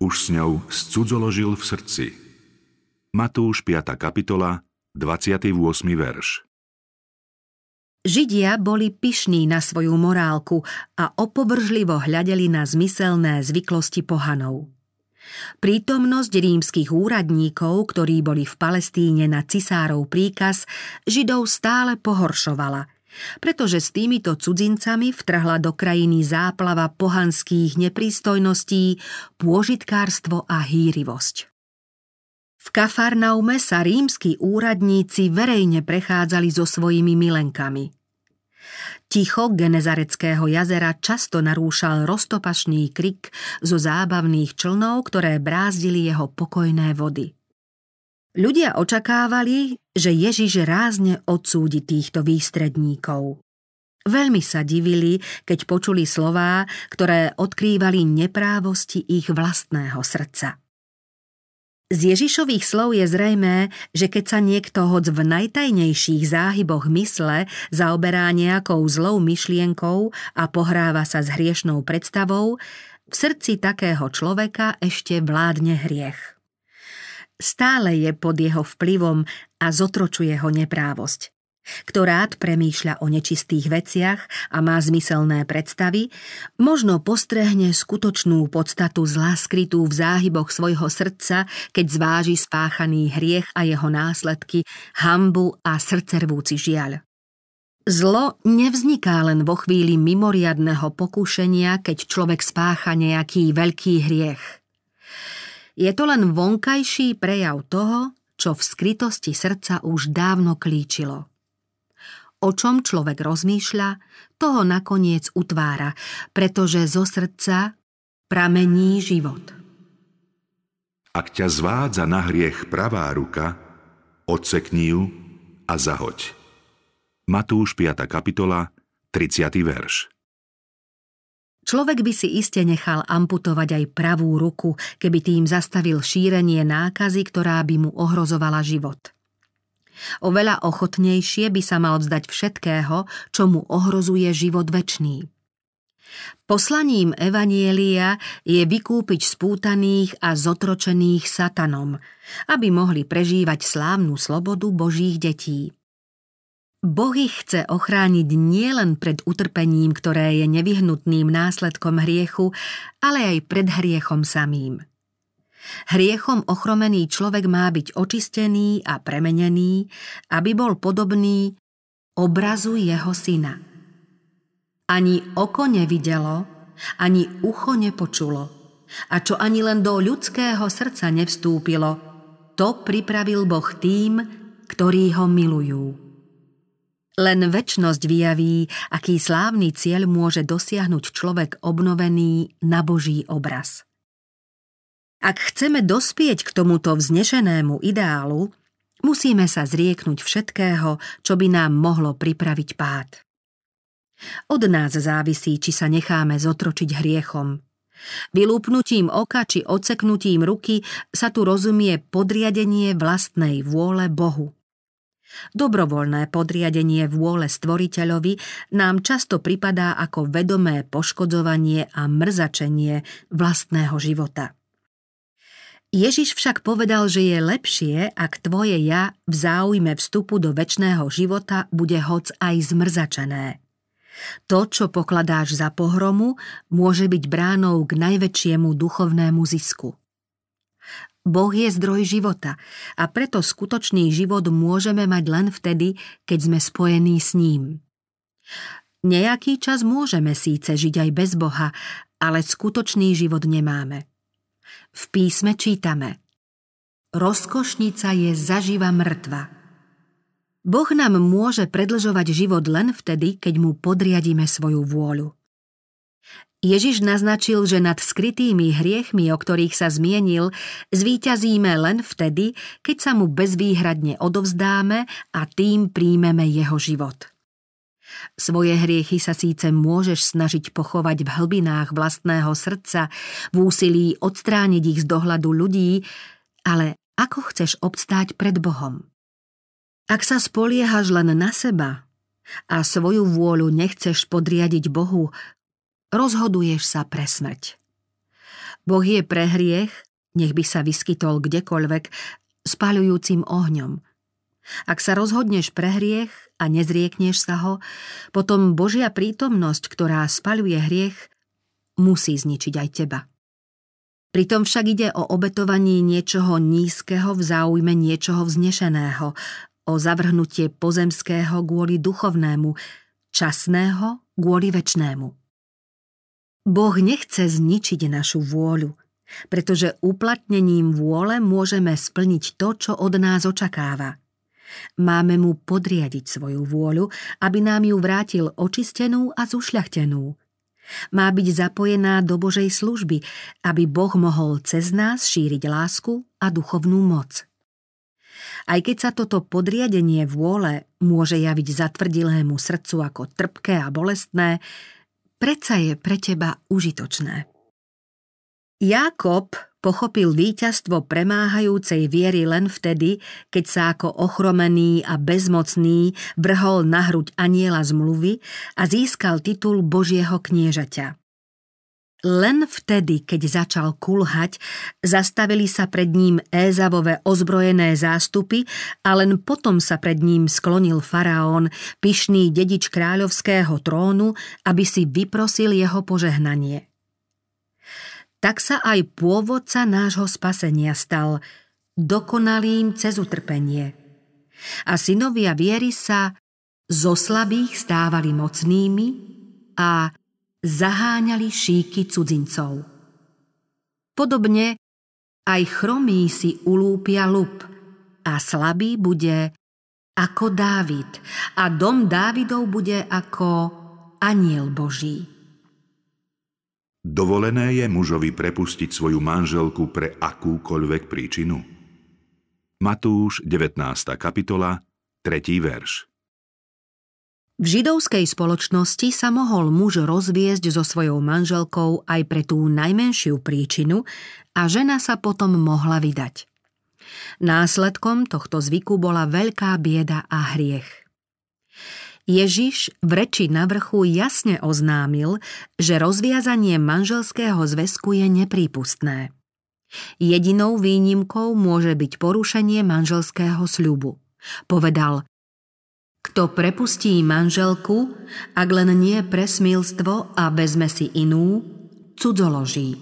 už s ňou scudzoložil v srdci. Matúš 5. kapitola, 28. verš. Židia boli pyšní na svoju morálku a opovržlivo hľadeli na zmyselné zvyklosti pohanov. Prítomnosť rímskych úradníkov, ktorí boli v Palestíne na cisárov príkaz, Židov stále pohoršovala, pretože s týmito cudzincami vtrhla do krajiny záplava pohanských neprístojností, pôžitkárstvo a hýrivosť. V Kafarnaume sa rímski úradníci verejne prechádzali so svojimi milenkami – Ticho Genezareckého jazera často narúšal roztopašný krik zo zábavných člnov, ktoré brázdili jeho pokojné vody. Ľudia očakávali, že Ježiš rázne odsúdi týchto výstredníkov. Veľmi sa divili, keď počuli slová, ktoré odkrývali neprávosti ich vlastného srdca. Z Ježišových slov je zrejmé, že keď sa niekto hoď v najtajnejších záhyboch mysle zaoberá nejakou zlou myšlienkou a pohráva sa s hriešnou predstavou, v srdci takého človeka ešte vládne hriech. Stále je pod jeho vplyvom a zotročuje ho neprávosť. Kto rád premýšľa o nečistých veciach a má zmyselné predstavy, možno postrehne skutočnú podstatu zla skrytú v záhyboch svojho srdca, keď zváži spáchaný hriech a jeho následky, hambu a srdcervúci žiaľ. Zlo nevzniká len vo chvíli mimoriadného pokušenia, keď človek spácha nejaký veľký hriech. Je to len vonkajší prejav toho, čo v skrytosti srdca už dávno klíčilo. O čom človek rozmýšľa, toho nakoniec utvára, pretože zo srdca pramení život. Ak ťa zvádza na hriech pravá ruka, odsekni ju a zahoď. Matúš 5. kapitola, 30. verš. Človek by si iste nechal amputovať aj pravú ruku, keby tým zastavil šírenie nákazy, ktorá by mu ohrozovala život. Oveľa ochotnejšie by sa mal vzdať všetkého, čo mu ohrozuje život večný. Poslaním Evanielia je vykúpiť spútaných a zotročených satanom, aby mohli prežívať slávnu slobodu Božích detí. Boh ich chce ochrániť nielen pred utrpením, ktoré je nevyhnutným následkom hriechu, ale aj pred hriechom samým. Hriechom ochromený človek má byť očistený a premenený, aby bol podobný obrazu jeho syna. Ani oko nevidelo, ani ucho nepočulo, a čo ani len do ľudského srdca nevstúpilo, to pripravil Boh tým, ktorí ho milujú. Len väčnosť vyjaví, aký slávny cieľ môže dosiahnuť človek obnovený na Boží obraz. Ak chceme dospieť k tomuto vznešenému ideálu, musíme sa zrieknúť všetkého, čo by nám mohlo pripraviť pád. Od nás závisí, či sa necháme zotročiť hriechom. Vylúpnutím oka či odseknutím ruky sa tu rozumie podriadenie vlastnej vôle Bohu. Dobrovoľné podriadenie vôle stvoriteľovi nám často pripadá ako vedomé poškodzovanie a mrzačenie vlastného života. Ježiš však povedal, že je lepšie, ak tvoje ja v záujme vstupu do väčšného života bude hoc aj zmrzačené. To, čo pokladáš za pohromu, môže byť bránou k najväčšiemu duchovnému zisku. Boh je zdroj života a preto skutočný život môžeme mať len vtedy, keď sme spojení s ním. Nejaký čas môžeme síce žiť aj bez Boha, ale skutočný život nemáme. V písme čítame Rozkošnica je zaživa mŕtva. Boh nám môže predlžovať život len vtedy, keď mu podriadíme svoju vôľu. Ježiš naznačil, že nad skrytými hriechmi, o ktorých sa zmienil, zvíťazíme len vtedy, keď sa mu bezvýhradne odovzdáme a tým príjmeme jeho život. Svoje hriechy sa síce môžeš snažiť pochovať v hlbinách vlastného srdca, v úsilí odstrániť ich z dohľadu ľudí, ale ako chceš obstáť pred Bohom? Ak sa spoliehaš len na seba a svoju vôľu nechceš podriadiť Bohu, rozhoduješ sa pre smrť. Boh je pre hriech, nech by sa vyskytol kdekoľvek, spaľujúcim ohňom – ak sa rozhodneš pre hriech a nezriekneš sa ho, potom Božia prítomnosť, ktorá spaľuje hriech, musí zničiť aj teba. Pritom však ide o obetovanie niečoho nízkeho v záujme niečoho vznešeného, o zavrhnutie pozemského kvôli duchovnému, časného kvôli väčnému. Boh nechce zničiť našu vôľu, pretože uplatnením vôle môžeme splniť to, čo od nás očakáva – Máme mu podriadiť svoju vôľu, aby nám ju vrátil očistenú a zušľachtenú. Má byť zapojená do Božej služby, aby Boh mohol cez nás šíriť lásku a duchovnú moc. Aj keď sa toto podriadenie vôle môže javiť zatvrdilému srdcu ako trpké a bolestné, predsa je pre teba užitočné. Jákob Pochopil víťazstvo premáhajúcej viery len vtedy, keď sa ako ochromený a bezmocný vrhol na hruď aniela zmluvy a získal titul Božieho kniežaťa. Len vtedy, keď začal kulhať, zastavili sa pred ním Ézavové ozbrojené zástupy a len potom sa pred ním sklonil faraón, pyšný dedič kráľovského trónu, aby si vyprosil jeho požehnanie tak sa aj pôvodca nášho spasenia stal dokonalým cez utrpenie. A synovia viery sa zo slabých stávali mocnými a zaháňali šíky cudzincov. Podobne aj chromý si ulúpia lup a slabý bude ako Dávid a dom Dávidov bude ako aniel Boží. Dovolené je mužovi prepustiť svoju manželku pre akúkoľvek príčinu? Matúš, 19. kapitola, 3. verš. V židovskej spoločnosti sa mohol muž rozviesť so svojou manželkou aj pre tú najmenšiu príčinu a žena sa potom mohla vydať. Následkom tohto zvyku bola veľká bieda a hriech. Ježiš v reči na vrchu jasne oznámil, že rozviazanie manželského zväzku je neprípustné. Jedinou výnimkou môže byť porušenie manželského sľubu. Povedal, kto prepustí manželku, ak len nie presmilstvo a vezme si inú, cudzoloží.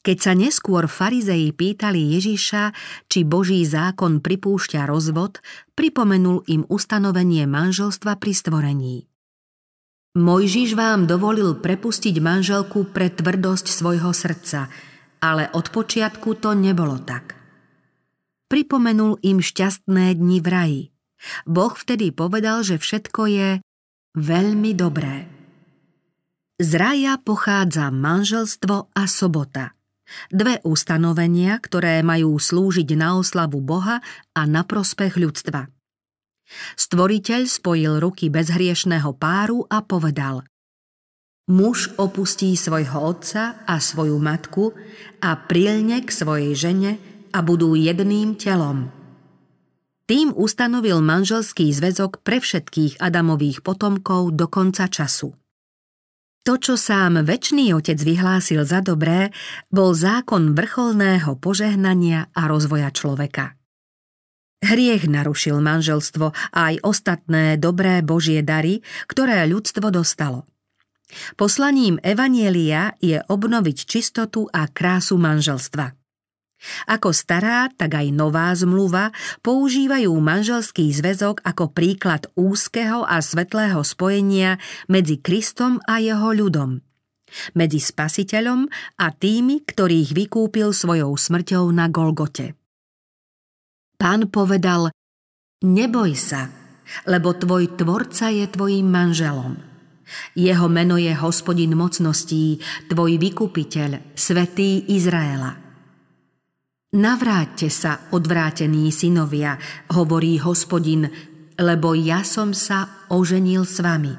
Keď sa neskôr farizei pýtali Ježiša, či Boží zákon pripúšťa rozvod, pripomenul im ustanovenie manželstva pri stvorení. Mojžiš vám dovolil prepustiť manželku pre tvrdosť svojho srdca, ale od počiatku to nebolo tak. Pripomenul im šťastné dni v raji. Boh vtedy povedal, že všetko je veľmi dobré. Z raja pochádza manželstvo a sobota – Dve ustanovenia, ktoré majú slúžiť na oslavu Boha a na prospech ľudstva. Stvoriteľ spojil ruky bezhriešného páru a povedal Muž opustí svojho otca a svoju matku a prilne k svojej žene a budú jedným telom. Tým ustanovil manželský zväzok pre všetkých Adamových potomkov do konca času. To, čo sám väčší otec vyhlásil za dobré, bol zákon vrcholného požehnania a rozvoja človeka. Hriech narušil manželstvo a aj ostatné dobré božie dary, ktoré ľudstvo dostalo. Poslaním Evanielia je obnoviť čistotu a krásu manželstva. Ako stará, tak aj nová zmluva používajú manželský zväzok ako príklad úzkeho a svetlého spojenia medzi Kristom a jeho ľudom. Medzi spasiteľom a tými, ktorých vykúpil svojou smrťou na Golgote. Pán povedal, neboj sa, lebo tvoj tvorca je tvojim manželom. Jeho meno je hospodin mocností, tvoj vykupiteľ, svetý Izraela. Navráťte sa, odvrátení synovia, hovorí hospodin, lebo ja som sa oženil s vami.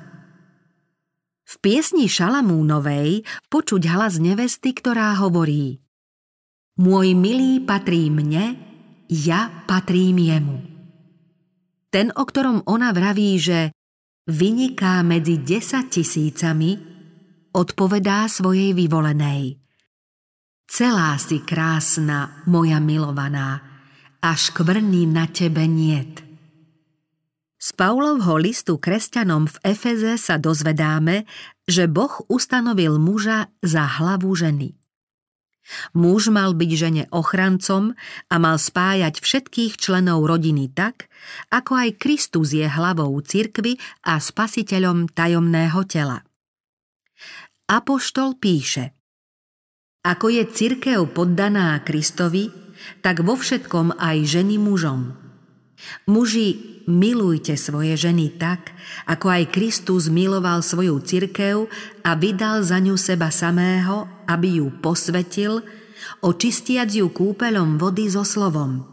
V piesni Šalamúnovej počuť hlas nevesty, ktorá hovorí Môj milý patrí mne, ja patrím jemu. Ten, o ktorom ona vraví, že vyniká medzi desať tisícami, odpovedá svojej vyvolenej – Celá si krásna, moja milovaná, a škvrny na tebe niet. Z Paulovho listu kresťanom v Efeze sa dozvedáme, že Boh ustanovil muža za hlavu ženy. Muž mal byť žene ochrancom a mal spájať všetkých členov rodiny tak, ako aj Kristus je hlavou cirkvy a spasiteľom tajomného tela. Apoštol píše – ako je cirkev poddaná Kristovi, tak vo všetkom aj ženy mužom. Muži, milujte svoje ženy tak, ako aj Kristus miloval svoju cirkev a vydal za ňu seba samého, aby ju posvetil, očistiac ju kúpeľom vody so slovom.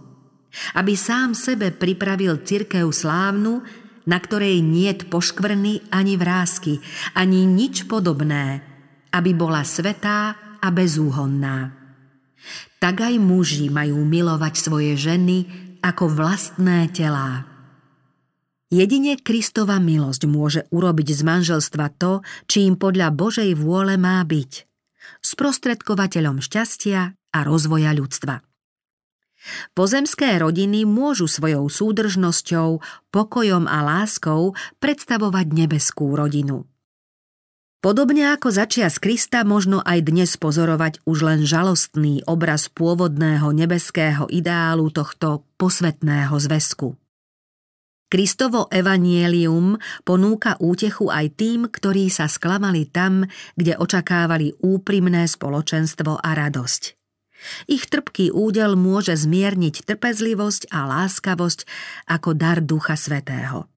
Aby sám sebe pripravil cirkev slávnu, na ktorej niet poškvrny ani vrázky, ani nič podobné, aby bola svetá a bezúhonná. tak aj muži majú milovať svoje ženy ako vlastné telá. Jedine Kristova milosť môže urobiť z manželstva to, čím podľa Božej vôle má byť. Sprostredkovateľom šťastia a rozvoja ľudstva. Pozemské rodiny môžu svojou súdržnosťou, pokojom a láskou predstavovať nebeskú rodinu. Podobne ako začias Krista možno aj dnes pozorovať už len žalostný obraz pôvodného nebeského ideálu tohto posvetného zväzku. Kristovo evanielium ponúka útechu aj tým, ktorí sa sklamali tam, kde očakávali úprimné spoločenstvo a radosť. Ich trpký údel môže zmierniť trpezlivosť a láskavosť ako dar Ducha Svetého.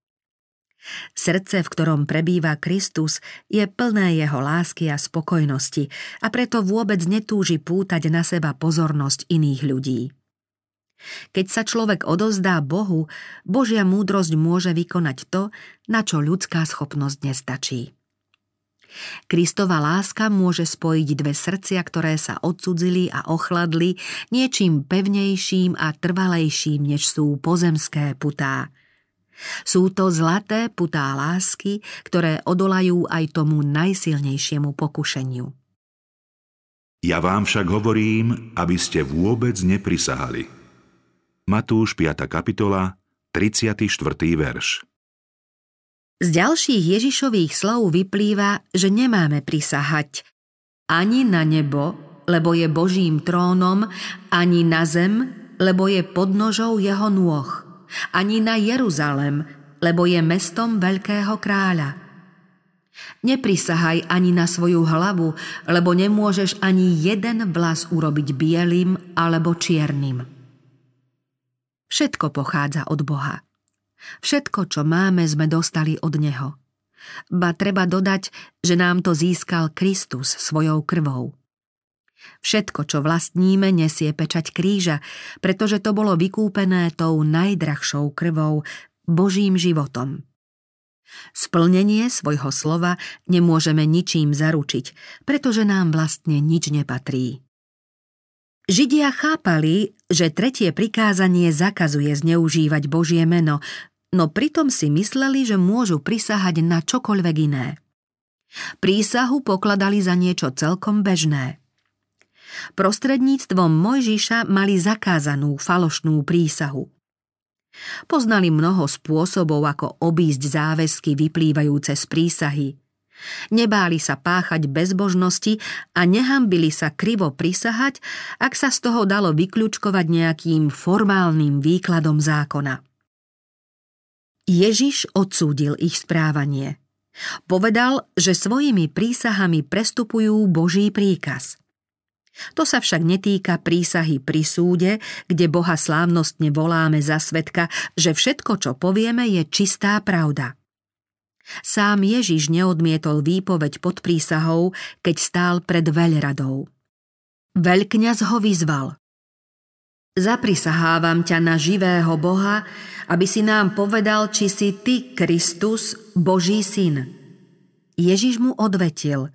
Srdce, v ktorom prebýva Kristus, je plné jeho lásky a spokojnosti a preto vôbec netúži pútať na seba pozornosť iných ľudí. Keď sa človek odozdá Bohu, Božia múdrosť môže vykonať to, na čo ľudská schopnosť nestačí. Kristova láska môže spojiť dve srdcia, ktoré sa odsudzili a ochladli niečím pevnejším a trvalejším, než sú pozemské putá – sú to zlaté putá lásky, ktoré odolajú aj tomu najsilnejšiemu pokušeniu. Ja vám však hovorím, aby ste vôbec neprisahali. Matúš 5. kapitola, 34. verš. Z ďalších Ježišových slov vyplýva, že nemáme prisahať ani na nebo, lebo je Božím trónom, ani na zem, lebo je podnožou jeho nôh ani na Jeruzalem, lebo je mestom veľkého kráľa. Neprisahaj ani na svoju hlavu, lebo nemôžeš ani jeden vlas urobiť bielým alebo čiernym. Všetko pochádza od Boha. Všetko, čo máme, sme dostali od Neho. Ba treba dodať, že nám to získal Kristus svojou krvou. Všetko, čo vlastníme, nesie pečať kríža, pretože to bolo vykúpené tou najdrahšou krvou, Božím životom. Splnenie svojho slova nemôžeme ničím zaručiť, pretože nám vlastne nič nepatrí. Židia chápali, že tretie prikázanie zakazuje zneužívať Božie meno, no pritom si mysleli, že môžu prisahať na čokoľvek iné. Prísahu pokladali za niečo celkom bežné. Prostredníctvom Mojžiša mali zakázanú falošnú prísahu. Poznali mnoho spôsobov, ako obísť záväzky vyplývajúce z prísahy. Nebáli sa páchať bezbožnosti a nehambili sa krivo prisahať, ak sa z toho dalo vyklúčkovať nejakým formálnym výkladom zákona. Ježiš odsúdil ich správanie. Povedal, že svojimi prísahami prestupujú Boží príkaz. To sa však netýka prísahy pri súde, kde Boha slávnostne voláme za svetka, že všetko, čo povieme, je čistá pravda. Sám Ježiš neodmietol výpoveď pod prísahou, keď stál pred veľradou. Veľkňaz ho vyzval. Zaprisahávam ťa na živého Boha, aby si nám povedal, či si ty, Kristus, Boží syn. Ježiš mu odvetil.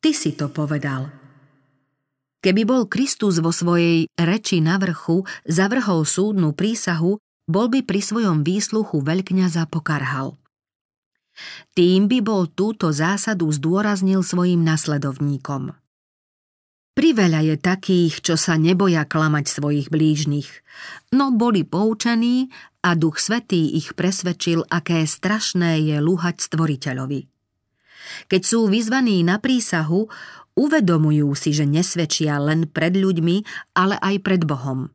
Ty si to povedal. Keby bol Kristus vo svojej reči na vrchu zavrhol súdnu prísahu, bol by pri svojom výsluchu veľkňaza pokarhal. Tým by bol túto zásadu zdôraznil svojim nasledovníkom. Priveľa je takých, čo sa neboja klamať svojich blížnych, no boli poučení a Duch Svetý ich presvedčil, aké strašné je lúhať stvoriteľovi. Keď sú vyzvaní na prísahu, Uvedomujú si, že nesvedčia len pred ľuďmi, ale aj pred Bohom.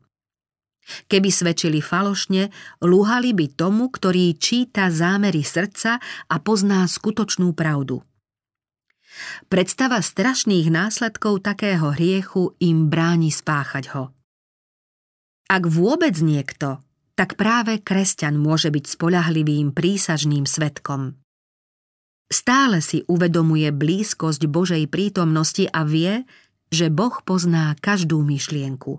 Keby svedčili falošne, lúhali by tomu, ktorý číta zámery srdca a pozná skutočnú pravdu. Predstava strašných následkov takého hriechu im bráni spáchať ho. Ak vôbec niekto, tak práve kresťan môže byť spolahlivým prísažným svetkom. Stále si uvedomuje blízkosť Božej prítomnosti a vie, že Boh pozná každú myšlienku.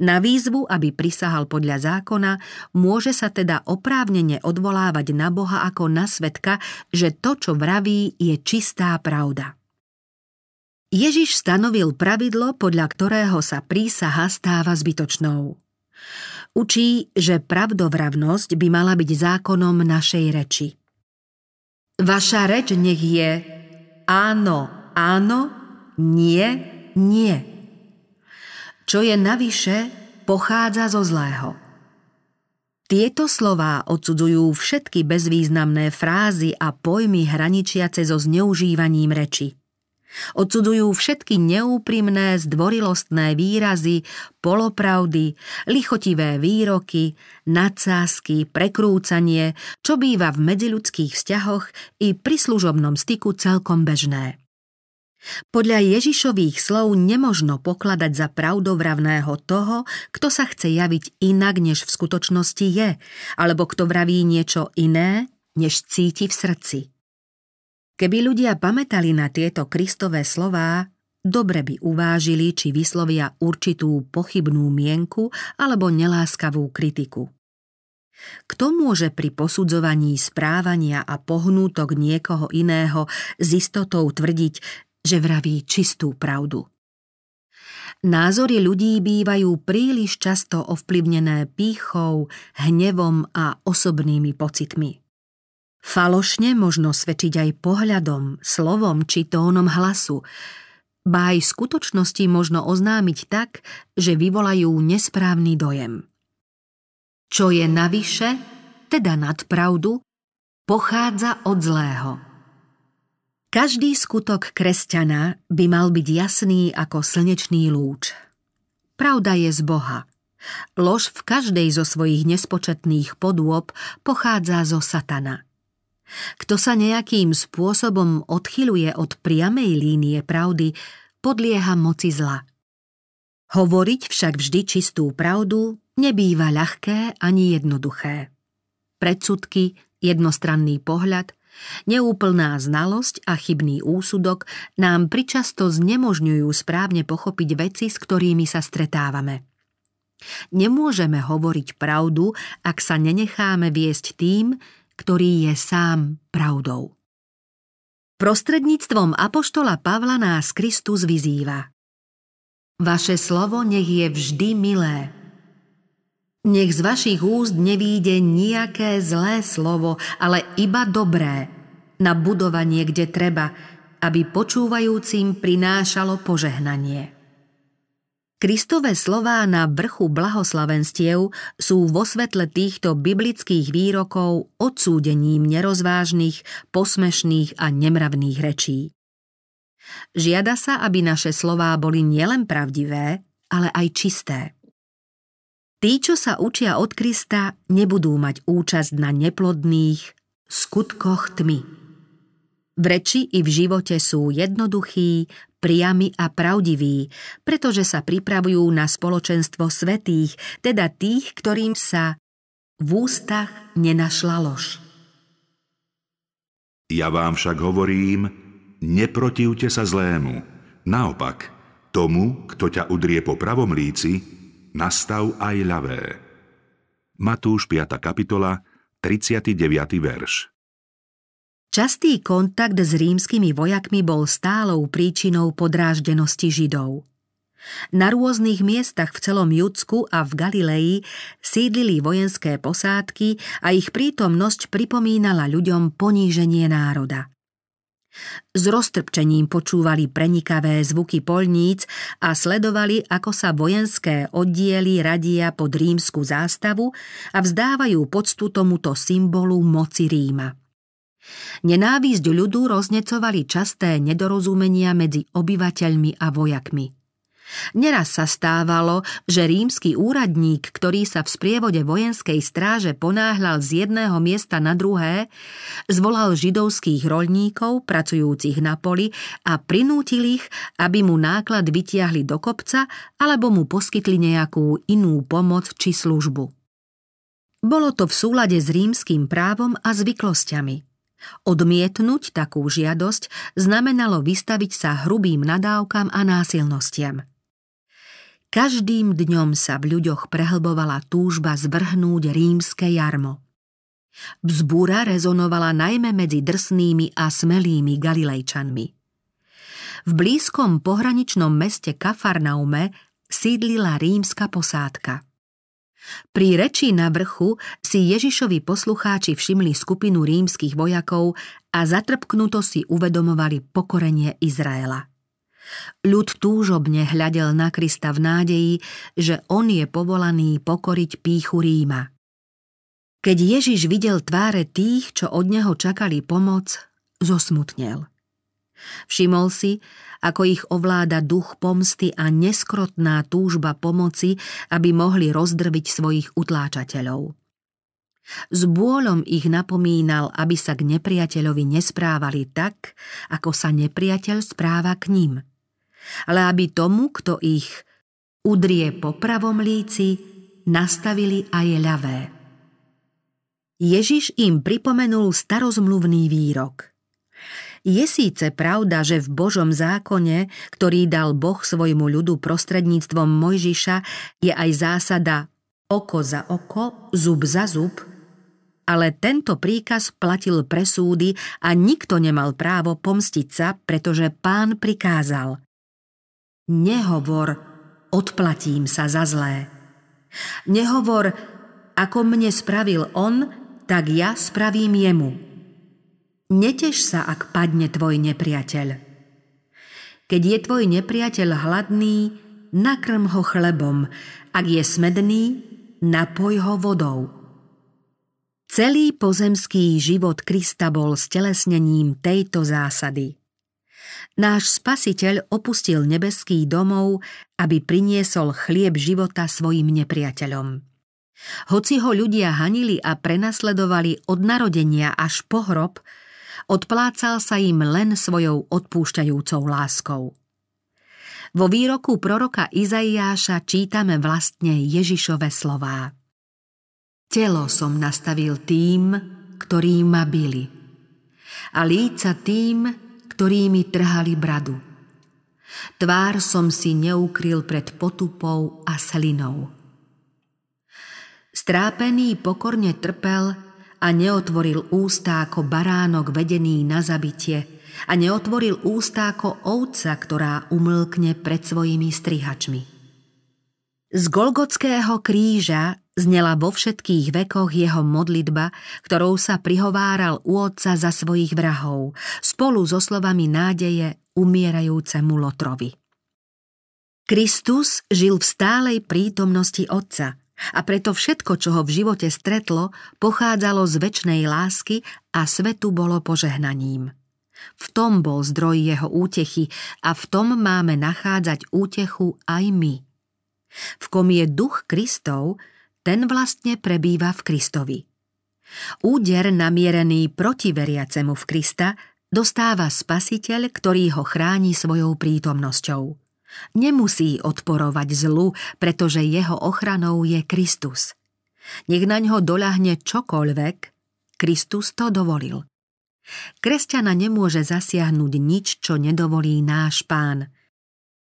Na výzvu, aby prisahal podľa zákona, môže sa teda oprávnene odvolávať na Boha ako na svetka, že to, čo vraví, je čistá pravda. Ježiš stanovil pravidlo, podľa ktorého sa prísaha stáva zbytočnou. Učí, že pravdovravnosť by mala byť zákonom našej reči. Vaša reč nech je áno, áno, nie, nie. Čo je navyše, pochádza zo zlého. Tieto slová odsudzujú všetky bezvýznamné frázy a pojmy hraničiace so zneužívaním reči. Odsudzujú všetky neúprimné, zdvorilostné výrazy, polopravdy, lichotivé výroky, nadsázky, prekrúcanie, čo býva v medziľudských vzťahoch i pri služobnom styku celkom bežné. Podľa Ježišových slov nemožno pokladať za pravdovravného toho, kto sa chce javiť inak, než v skutočnosti je, alebo kto vraví niečo iné, než cíti v srdci. Keby ľudia pamätali na tieto Kristové slová, dobre by uvážili, či vyslovia určitú pochybnú mienku alebo neláskavú kritiku. Kto môže pri posudzovaní správania a pohnútok niekoho iného s istotou tvrdiť, že vraví čistú pravdu? Názory ľudí bývajú príliš často ovplyvnené pýchou, hnevom a osobnými pocitmi. Falošne možno svedčiť aj pohľadom, slovom či tónom hlasu, ba aj skutočnosti možno oznámiť tak, že vyvolajú nesprávny dojem. Čo je navyše, teda nad pravdu, pochádza od zlého. Každý skutok kresťana by mal byť jasný ako slnečný lúč. Pravda je z Boha. Lož v každej zo svojich nespočetných podôb pochádza zo satana – kto sa nejakým spôsobom odchyluje od priamej línie pravdy, podlieha moci zla. Hovoriť však vždy čistú pravdu nebýva ľahké ani jednoduché. Predsudky, jednostranný pohľad, neúplná znalosť a chybný úsudok nám pričasto znemožňujú správne pochopiť veci, s ktorými sa stretávame. Nemôžeme hovoriť pravdu, ak sa nenecháme viesť tým, ktorý je sám pravdou. Prostredníctvom apoštola Pavla nás Kristus vyzýva. Vaše slovo nech je vždy milé. Nech z vašich úst nevýjde nejaké zlé slovo, ale iba dobré, na budovanie, kde treba, aby počúvajúcim prinášalo požehnanie. Kristové slová na vrchu blahoslavenstiev sú vo svetle týchto biblických výrokov odsúdením nerozvážnych, posmešných a nemravných rečí. Žiada sa, aby naše slová boli nielen pravdivé, ale aj čisté. Tí, čo sa učia od Krista, nebudú mať účasť na neplodných skutkoch tmy. V reči i v živote sú jednoduchí, priamy a pravdiví, pretože sa pripravujú na spoločenstvo svetých, teda tých, ktorým sa v ústach nenašla lož. Ja vám však hovorím, neprotivte sa zlému. Naopak, tomu, kto ťa udrie po pravom líci, nastav aj ľavé. Matúš 5. kapitola, 39. verš. Častý kontakt s rímskymi vojakmi bol stálou príčinou podráždenosti Židov. Na rôznych miestach v celom Judsku a v Galilei sídlili vojenské posádky a ich prítomnosť pripomínala ľuďom poníženie národa. S roztrpčením počúvali prenikavé zvuky polníc a sledovali, ako sa vojenské oddiely radia pod rímsku zástavu a vzdávajú poctu tomuto symbolu moci Ríma. Nenávisť ľudu roznecovali časté nedorozumenia medzi obyvateľmi a vojakmi. Neraz sa stávalo, že rímsky úradník, ktorý sa v sprievode vojenskej stráže ponáhľal z jedného miesta na druhé, zvolal židovských roľníkov, pracujúcich na poli a prinútil ich, aby mu náklad vytiahli do kopca alebo mu poskytli nejakú inú pomoc či službu. Bolo to v súlade s rímským právom a zvyklosťami – Odmietnúť takú žiadosť znamenalo vystaviť sa hrubým nadávkam a násilnostiam. Každým dňom sa v ľuďoch prehlbovala túžba zvrhnúť rímske jarmo. Vzbúra rezonovala najmä medzi drsnými a smelými galilejčanmi. V blízkom pohraničnom meste Kafarnaume sídlila rímska posádka. Pri reči na vrchu si Ježišovi poslucháči všimli skupinu rímskych vojakov a zatrpknuto si uvedomovali pokorenie Izraela. Ľud túžobne hľadel na Krista v nádeji, že on je povolaný pokoriť píchu Ríma. Keď Ježiš videl tváre tých, čo od neho čakali pomoc, zosmutnel. Všimol si, ako ich ovláda duch pomsty a neskrotná túžba pomoci, aby mohli rozdrviť svojich utláčateľov. S bôľom ich napomínal, aby sa k nepriateľovi nesprávali tak, ako sa nepriateľ správa k ním. Ale aby tomu, kto ich udrie po pravom líci, nastavili aj ľavé. Ježiš im pripomenul starozmluvný výrok. Je síce pravda, že v Božom zákone, ktorý dal Boh svojmu ľudu prostredníctvom Mojžiša, je aj zásada oko za oko, zub za zub, ale tento príkaz platil pre súdy a nikto nemal právo pomstiť sa, pretože pán prikázal. Nehovor, odplatím sa za zlé. Nehovor, ako mne spravil on, tak ja spravím jemu. Neteš sa, ak padne tvoj nepriateľ. Keď je tvoj nepriateľ hladný, nakrm ho chlebom, ak je smedný, napoj ho vodou. Celý pozemský život Krista bol stelesnením tejto zásady. Náš spasiteľ opustil nebeský domov, aby priniesol chlieb života svojim nepriateľom. Hoci ho ľudia hanili a prenasledovali od narodenia až po hrob, odplácal sa im len svojou odpúšťajúcou láskou. Vo výroku proroka Izaiáša čítame vlastne Ježišove slová. Telo som nastavil tým, ktorí ma byli, a líca tým, ktorí mi trhali bradu. Tvár som si neukryl pred potupou a slinou. Strápený pokorne trpel a neotvoril ústa ako baránok vedený na zabitie a neotvoril ústa ako ovca, ktorá umlkne pred svojimi strihačmi. Z Golgotského kríža znela vo všetkých vekoch jeho modlitba, ktorou sa prihováral u otca za svojich vrahov, spolu so slovami nádeje umierajúcemu Lotrovi. Kristus žil v stálej prítomnosti Otca a preto všetko, čo ho v živote stretlo, pochádzalo z väčšnej lásky a svetu bolo požehnaním. V tom bol zdroj jeho útechy a v tom máme nachádzať útechu aj my. V kom je duch Kristov, ten vlastne prebýva v Kristovi. Úder namierený proti veriacemu v Krista dostáva spasiteľ, ktorý ho chráni svojou prítomnosťou. Nemusí odporovať zlu, pretože jeho ochranou je Kristus. Nech na ňo doľahne čokoľvek, Kristus to dovolil. Kresťana nemôže zasiahnuť nič, čo nedovolí náš pán.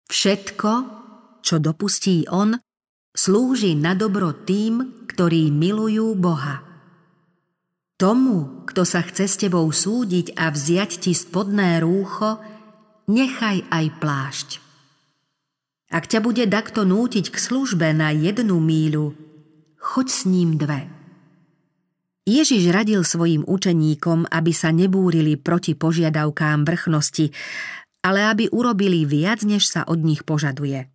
Všetko, čo dopustí on, slúži na dobro tým, ktorí milujú Boha. Tomu, kto sa chce s tebou súdiť a vziať ti spodné rúcho, nechaj aj plášť. Ak ťa bude dakto nútiť k službe na jednu míľu, choď s ním dve. Ježiš radil svojim učeníkom, aby sa nebúrili proti požiadavkám vrchnosti, ale aby urobili viac, než sa od nich požaduje.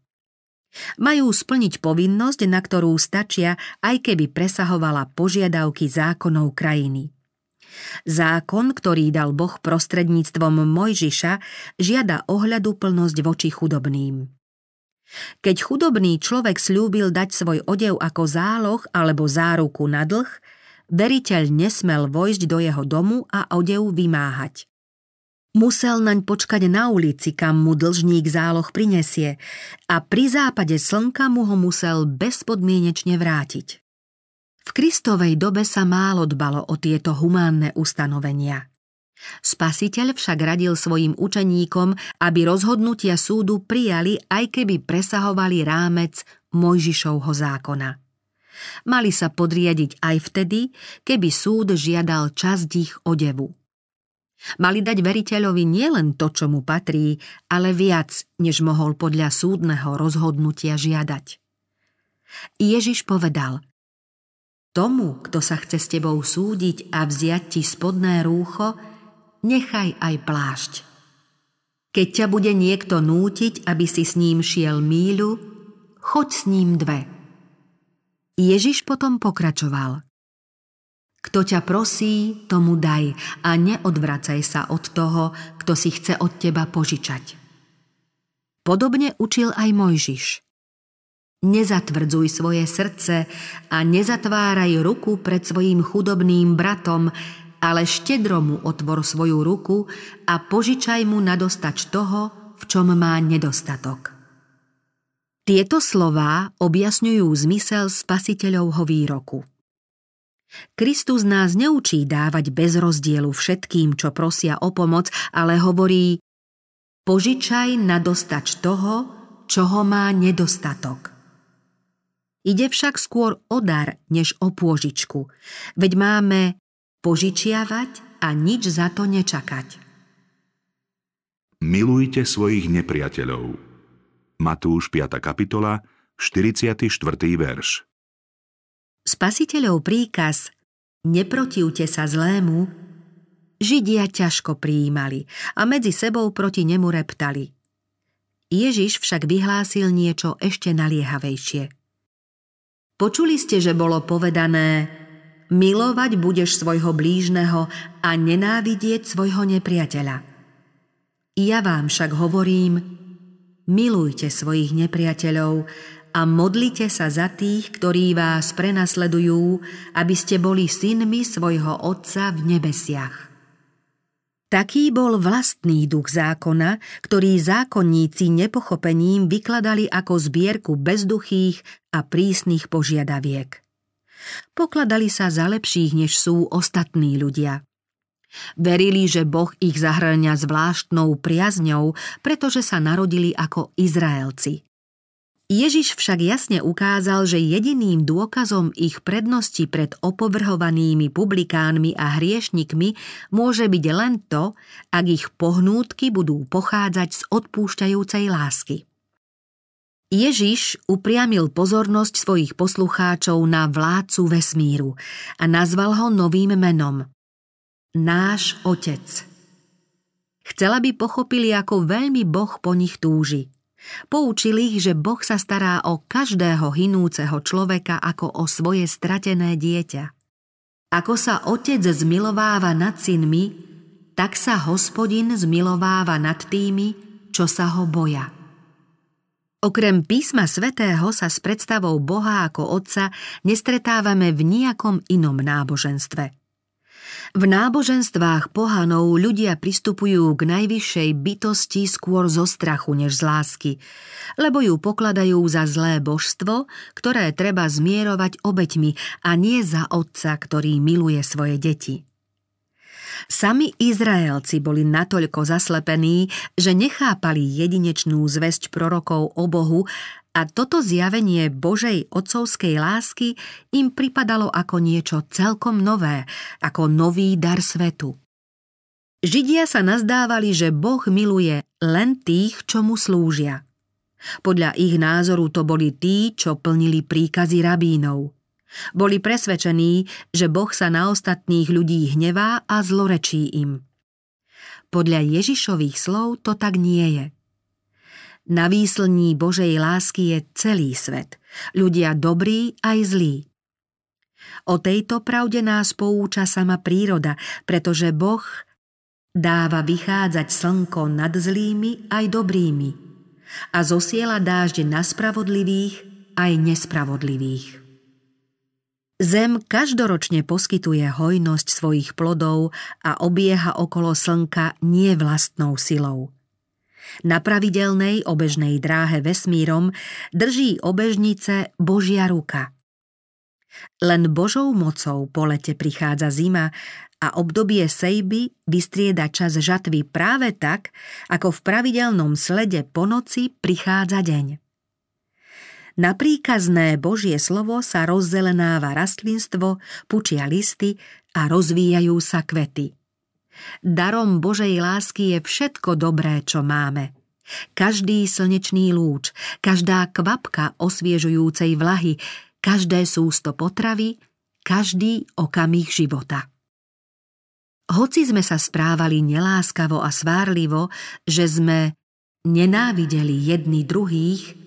Majú splniť povinnosť, na ktorú stačia, aj keby presahovala požiadavky zákonov krajiny. Zákon, ktorý dal Boh prostredníctvom Mojžiša, žiada ohľadu plnosť voči chudobným. Keď chudobný človek slúbil dať svoj odev ako záloh alebo záruku na dlh, veriteľ nesmel vojsť do jeho domu a odev vymáhať. Musel naň počkať na ulici, kam mu dlžník záloh prinesie a pri západe slnka mu ho musel bezpodmienečne vrátiť. V Kristovej dobe sa málo dbalo o tieto humánne ustanovenia – Spasiteľ však radil svojim učeníkom, aby rozhodnutia súdu prijali, aj keby presahovali rámec Mojžišovho zákona. Mali sa podriadiť aj vtedy, keby súd žiadal časť ich odevu. Mali dať veriteľovi nielen to, čo mu patrí, ale viac, než mohol podľa súdneho rozhodnutia žiadať. Ježiš povedal Tomu, kto sa chce s tebou súdiť a vziať ti spodné rúcho, nechaj aj plášť. Keď ťa bude niekto nútiť, aby si s ním šiel míľu, choď s ním dve. Ježiš potom pokračoval. Kto ťa prosí, tomu daj a neodvracaj sa od toho, kto si chce od teba požičať. Podobne učil aj Mojžiš. Nezatvrdzuj svoje srdce a nezatváraj ruku pred svojim chudobným bratom, ale štedro mu otvor svoju ruku a požičaj mu na dostač toho, v čom má nedostatok. Tieto slová objasňujú zmysel spasiteľovho výroku. Kristus nás neučí dávať bez rozdielu všetkým, čo prosia o pomoc, ale hovorí požičaj na dostač toho, čoho má nedostatok. Ide však skôr o dar, než o pôžičku, veď máme požičiavať a nič za to nečakať. Milujte svojich nepriateľov. Matúš 5. kapitola, 44. verš. Spasiteľov príkaz Neprotivte sa zlému Židia ťažko prijímali a medzi sebou proti nemu reptali. Ježiš však vyhlásil niečo ešte naliehavejšie. Počuli ste, že bolo povedané milovať budeš svojho blížneho a nenávidieť svojho nepriateľa. Ja vám však hovorím, milujte svojich nepriateľov a modlite sa za tých, ktorí vás prenasledujú, aby ste boli synmi svojho Otca v nebesiach. Taký bol vlastný duch zákona, ktorý zákonníci nepochopením vykladali ako zbierku bezduchých a prísnych požiadaviek. Pokladali sa za lepších, než sú ostatní ľudia. Verili, že Boh ich zahrňa zvláštnou priazňou, pretože sa narodili ako Izraelci. Ježiš však jasne ukázal, že jediným dôkazom ich prednosti pred opovrhovanými publikánmi a hriešnikmi môže byť len to, ak ich pohnútky budú pochádzať z odpúšťajúcej lásky. Ježiš upriamil pozornosť svojich poslucháčov na vládcu vesmíru a nazval ho novým menom. Náš Otec. Chcela by pochopili, ako veľmi Boh po nich túži – Poučil ich, že Boh sa stará o každého hinúceho človeka ako o svoje stratené dieťa. Ako sa otec zmilováva nad synmi, tak sa hospodin zmilováva nad tými, čo sa ho boja. Okrem písma svätého sa s predstavou Boha ako Otca nestretávame v nejakom inom náboženstve – v náboženstvách pohanov ľudia pristupujú k najvyššej bytosti skôr zo strachu než z lásky, lebo ju pokladajú za zlé božstvo, ktoré treba zmierovať obeťmi a nie za otca, ktorý miluje svoje deti. Sami Izraelci boli natoľko zaslepení, že nechápali jedinečnú zväzť prorokov o Bohu a toto zjavenie Božej otcovskej lásky im pripadalo ako niečo celkom nové, ako nový dar svetu. Židia sa nazdávali, že Boh miluje len tých, čo mu slúžia. Podľa ich názoru to boli tí, čo plnili príkazy rabínov. Boli presvedčení, že Boh sa na ostatných ľudí hnevá a zlorečí im. Podľa Ježišových slov to tak nie je – na výslní Božej lásky je celý svet, ľudia dobrí aj zlí. O tejto pravde nás pouča sama príroda, pretože Boh dáva vychádzať slnko nad zlými aj dobrými a zosiela dážde na spravodlivých aj nespravodlivých. Zem každoročne poskytuje hojnosť svojich plodov a obieha okolo slnka nie vlastnou silou – na pravidelnej obežnej dráhe vesmírom drží obežnice Božia ruka. Len Božou mocou po lete prichádza zima a obdobie sejby vystrieda čas žatvy práve tak, ako v pravidelnom slede po noci prichádza deň. Na príkazné Božie slovo sa rozzelenáva rastlinstvo, pučia listy a rozvíjajú sa kvety. Darom Božej lásky je všetko dobré, čo máme. Každý slnečný lúč, každá kvapka osviežujúcej vlahy, každé sústo potravy, každý okamih života. Hoci sme sa správali neláskavo a svárlivo, že sme nenávideli jedni druhých,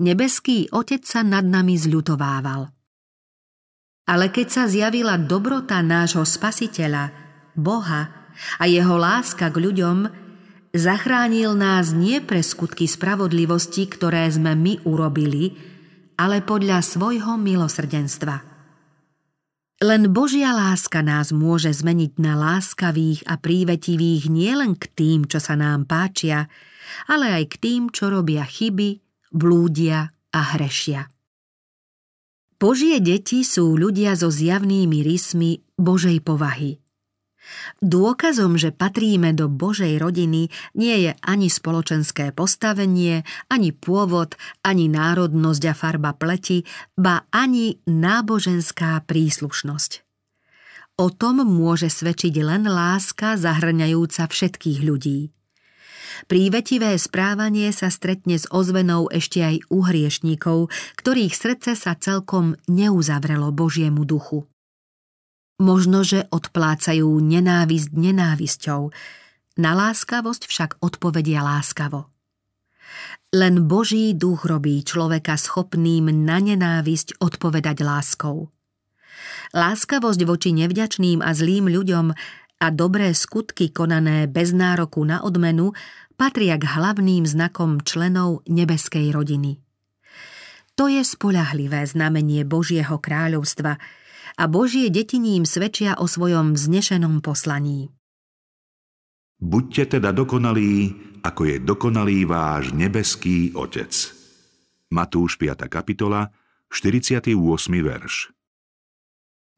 nebeský Otec sa nad nami zľutovával. Ale keď sa zjavila dobrota nášho Spasiteľa, Boha a jeho láska k ľuďom, zachránil nás nie pre skutky spravodlivosti, ktoré sme my urobili, ale podľa svojho milosrdenstva. Len Božia láska nás môže zmeniť na láskavých a prívetivých nielen k tým, čo sa nám páčia, ale aj k tým, čo robia chyby, blúdia a hrešia. Božie deti sú ľudia so zjavnými rysmi Božej povahy – Dôkazom, že patríme do Božej rodiny, nie je ani spoločenské postavenie, ani pôvod, ani národnosť a farba pleti, ba ani náboženská príslušnosť. O tom môže svedčiť len láska zahrňajúca všetkých ľudí. Prívetivé správanie sa stretne s ozvenou ešte aj u hriešníkov, ktorých srdce sa celkom neuzavrelo Božiemu duchu. Možno, že odplácajú nenávisť nenávisťou, na láskavosť však odpovedia láskavo. Len Boží duch robí človeka schopným na nenávisť odpovedať láskou. Láskavosť voči nevďačným a zlým ľuďom a dobré skutky konané bez nároku na odmenu patria k hlavným znakom členov nebeskej rodiny. To je spolahlivé znamenie Božieho kráľovstva, a Božie deti ním svedčia o svojom vznešenom poslaní. Buďte teda dokonalí, ako je dokonalý váš nebeský Otec. Matúš 5. kapitola, 48. verš.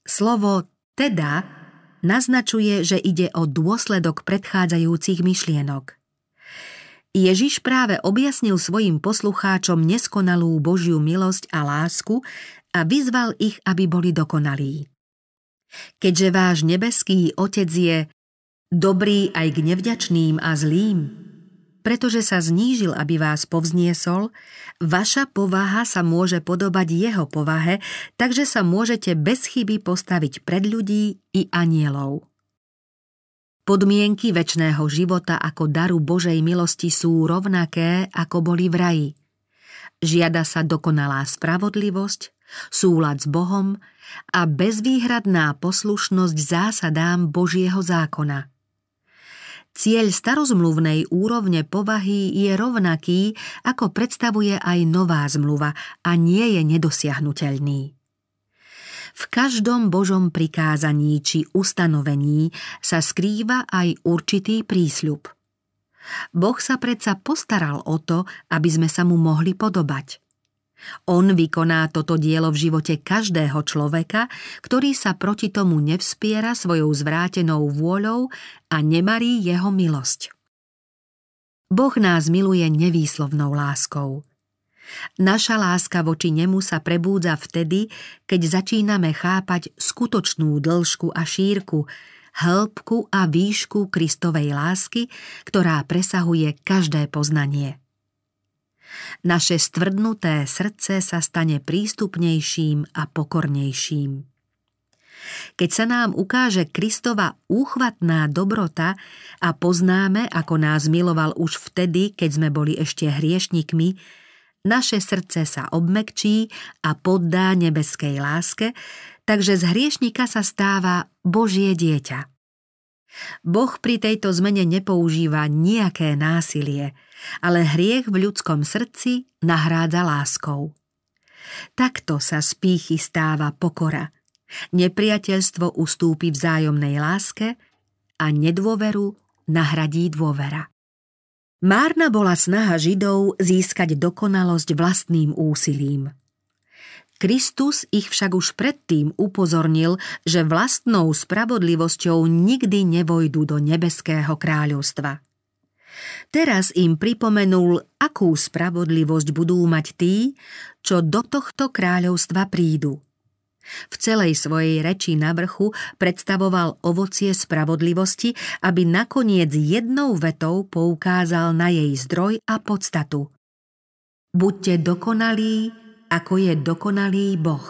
Slovo teda naznačuje, že ide o dôsledok predchádzajúcich myšlienok. Ježiš práve objasnil svojim poslucháčom neskonalú Božiu milosť a lásku a vyzval ich, aby boli dokonalí. Keďže váš nebeský Otec je dobrý aj k nevďačným a zlým, pretože sa znížil, aby vás povzniesol, vaša povaha sa môže podobať jeho povahe, takže sa môžete bez chyby postaviť pred ľudí i anielov. Podmienky väčšného života ako daru Božej milosti sú rovnaké, ako boli v raji. Žiada sa dokonalá spravodlivosť, súlad s Bohom a bezvýhradná poslušnosť zásadám Božieho zákona. Cieľ starozmluvnej úrovne povahy je rovnaký, ako predstavuje aj nová zmluva a nie je nedosiahnutelný. V každom Božom prikázaní či ustanovení sa skrýva aj určitý prísľub. Boh sa predsa postaral o to, aby sme sa mu mohli podobať – on vykoná toto dielo v živote každého človeka, ktorý sa proti tomu nevspiera svojou zvrátenou vôľou a nemarí jeho milosť. Boh nás miluje nevýslovnou láskou. Naša láska voči nemu sa prebúdza vtedy, keď začíname chápať skutočnú dĺžku a šírku, hĺbku a výšku Kristovej lásky, ktorá presahuje každé poznanie. Naše stvrdnuté srdce sa stane prístupnejším a pokornejším. Keď sa nám ukáže Kristova úchvatná dobrota a poznáme, ako nás miloval už vtedy, keď sme boli ešte hriešnikmi, naše srdce sa obmekčí a poddá nebeskej láske, takže z hriešnika sa stáva Božie dieťa. Boh pri tejto zmene nepoužíva nejaké násilie, ale hriech v ľudskom srdci nahrádza láskou. Takto sa z pýchy stáva pokora. Nepriateľstvo ustúpi vzájomnej láske a nedôveru nahradí dôvera. Márna bola snaha Židov získať dokonalosť vlastným úsilím. Kristus ich však už predtým upozornil, že vlastnou spravodlivosťou nikdy nevojdu do nebeského kráľovstva. Teraz im pripomenul, akú spravodlivosť budú mať tí, čo do tohto kráľovstva prídu. V celej svojej reči na vrchu predstavoval ovocie spravodlivosti, aby nakoniec jednou vetou poukázal na jej zdroj a podstatu. Buďte dokonalí, ako je dokonalý Boh.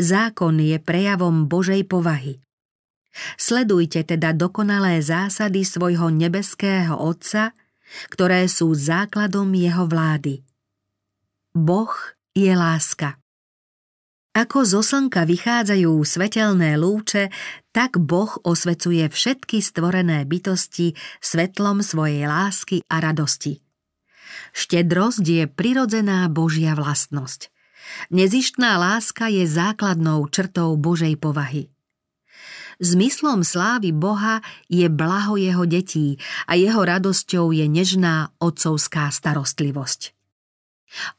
Zákon je prejavom Božej povahy. Sledujte teda dokonalé zásady svojho nebeského Otca, ktoré sú základom jeho vlády. Boh je láska. Ako zo slnka vychádzajú svetelné lúče, tak Boh osvecuje všetky stvorené bytosti svetlom svojej lásky a radosti. Štedrosť je prirodzená Božia vlastnosť. Nezištná láska je základnou črtou Božej povahy. Zmyslom slávy Boha je blaho jeho detí a jeho radosťou je nežná otcovská starostlivosť.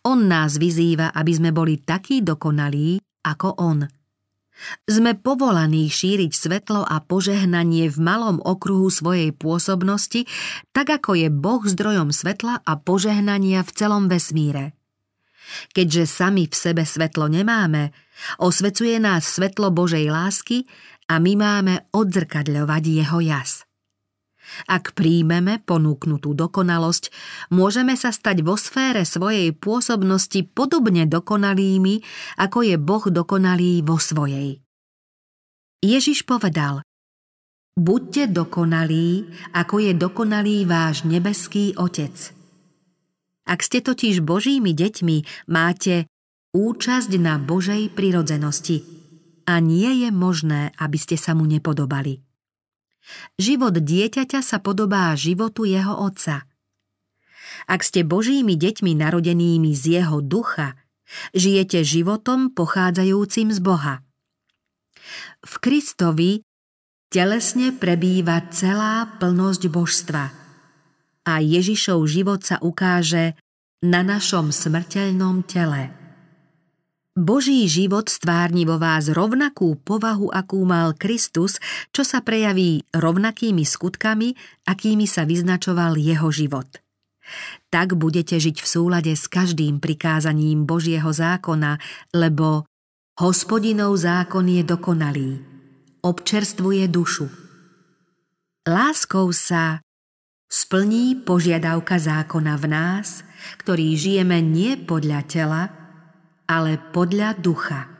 On nás vyzýva, aby sme boli takí dokonalí, ako on. Sme povolaní šíriť svetlo a požehnanie v malom okruhu svojej pôsobnosti, tak ako je Boh zdrojom svetla a požehnania v celom vesmíre. Keďže sami v sebe svetlo nemáme, osvecuje nás svetlo Božej lásky a my máme odzrkadľovať jeho jas. Ak príjmeme ponúknutú dokonalosť, môžeme sa stať vo sfére svojej pôsobnosti podobne dokonalými, ako je Boh dokonalý vo svojej. Ježiš povedal, Buďte dokonalí, ako je dokonalý váš nebeský Otec. Ak ste totiž Božími deťmi, máte účasť na Božej prirodzenosti a nie je možné, aby ste sa mu nepodobali. Život dieťaťa sa podobá životu jeho otca. Ak ste Božími deťmi narodenými z jeho ducha, žijete životom pochádzajúcim z Boha. V Kristovi telesne prebýva celá plnosť božstva a Ježišov život sa ukáže na našom smrteľnom tele. Boží život stvárni vo vás rovnakú povahu, akú mal Kristus, čo sa prejaví rovnakými skutkami, akými sa vyznačoval jeho život. Tak budete žiť v súlade s každým prikázaním Božieho zákona, lebo hospodinov zákon je dokonalý, občerstvuje dušu. Láskou sa splní požiadavka zákona v nás, ktorý žijeme nie podľa tela, ale podľa ducha.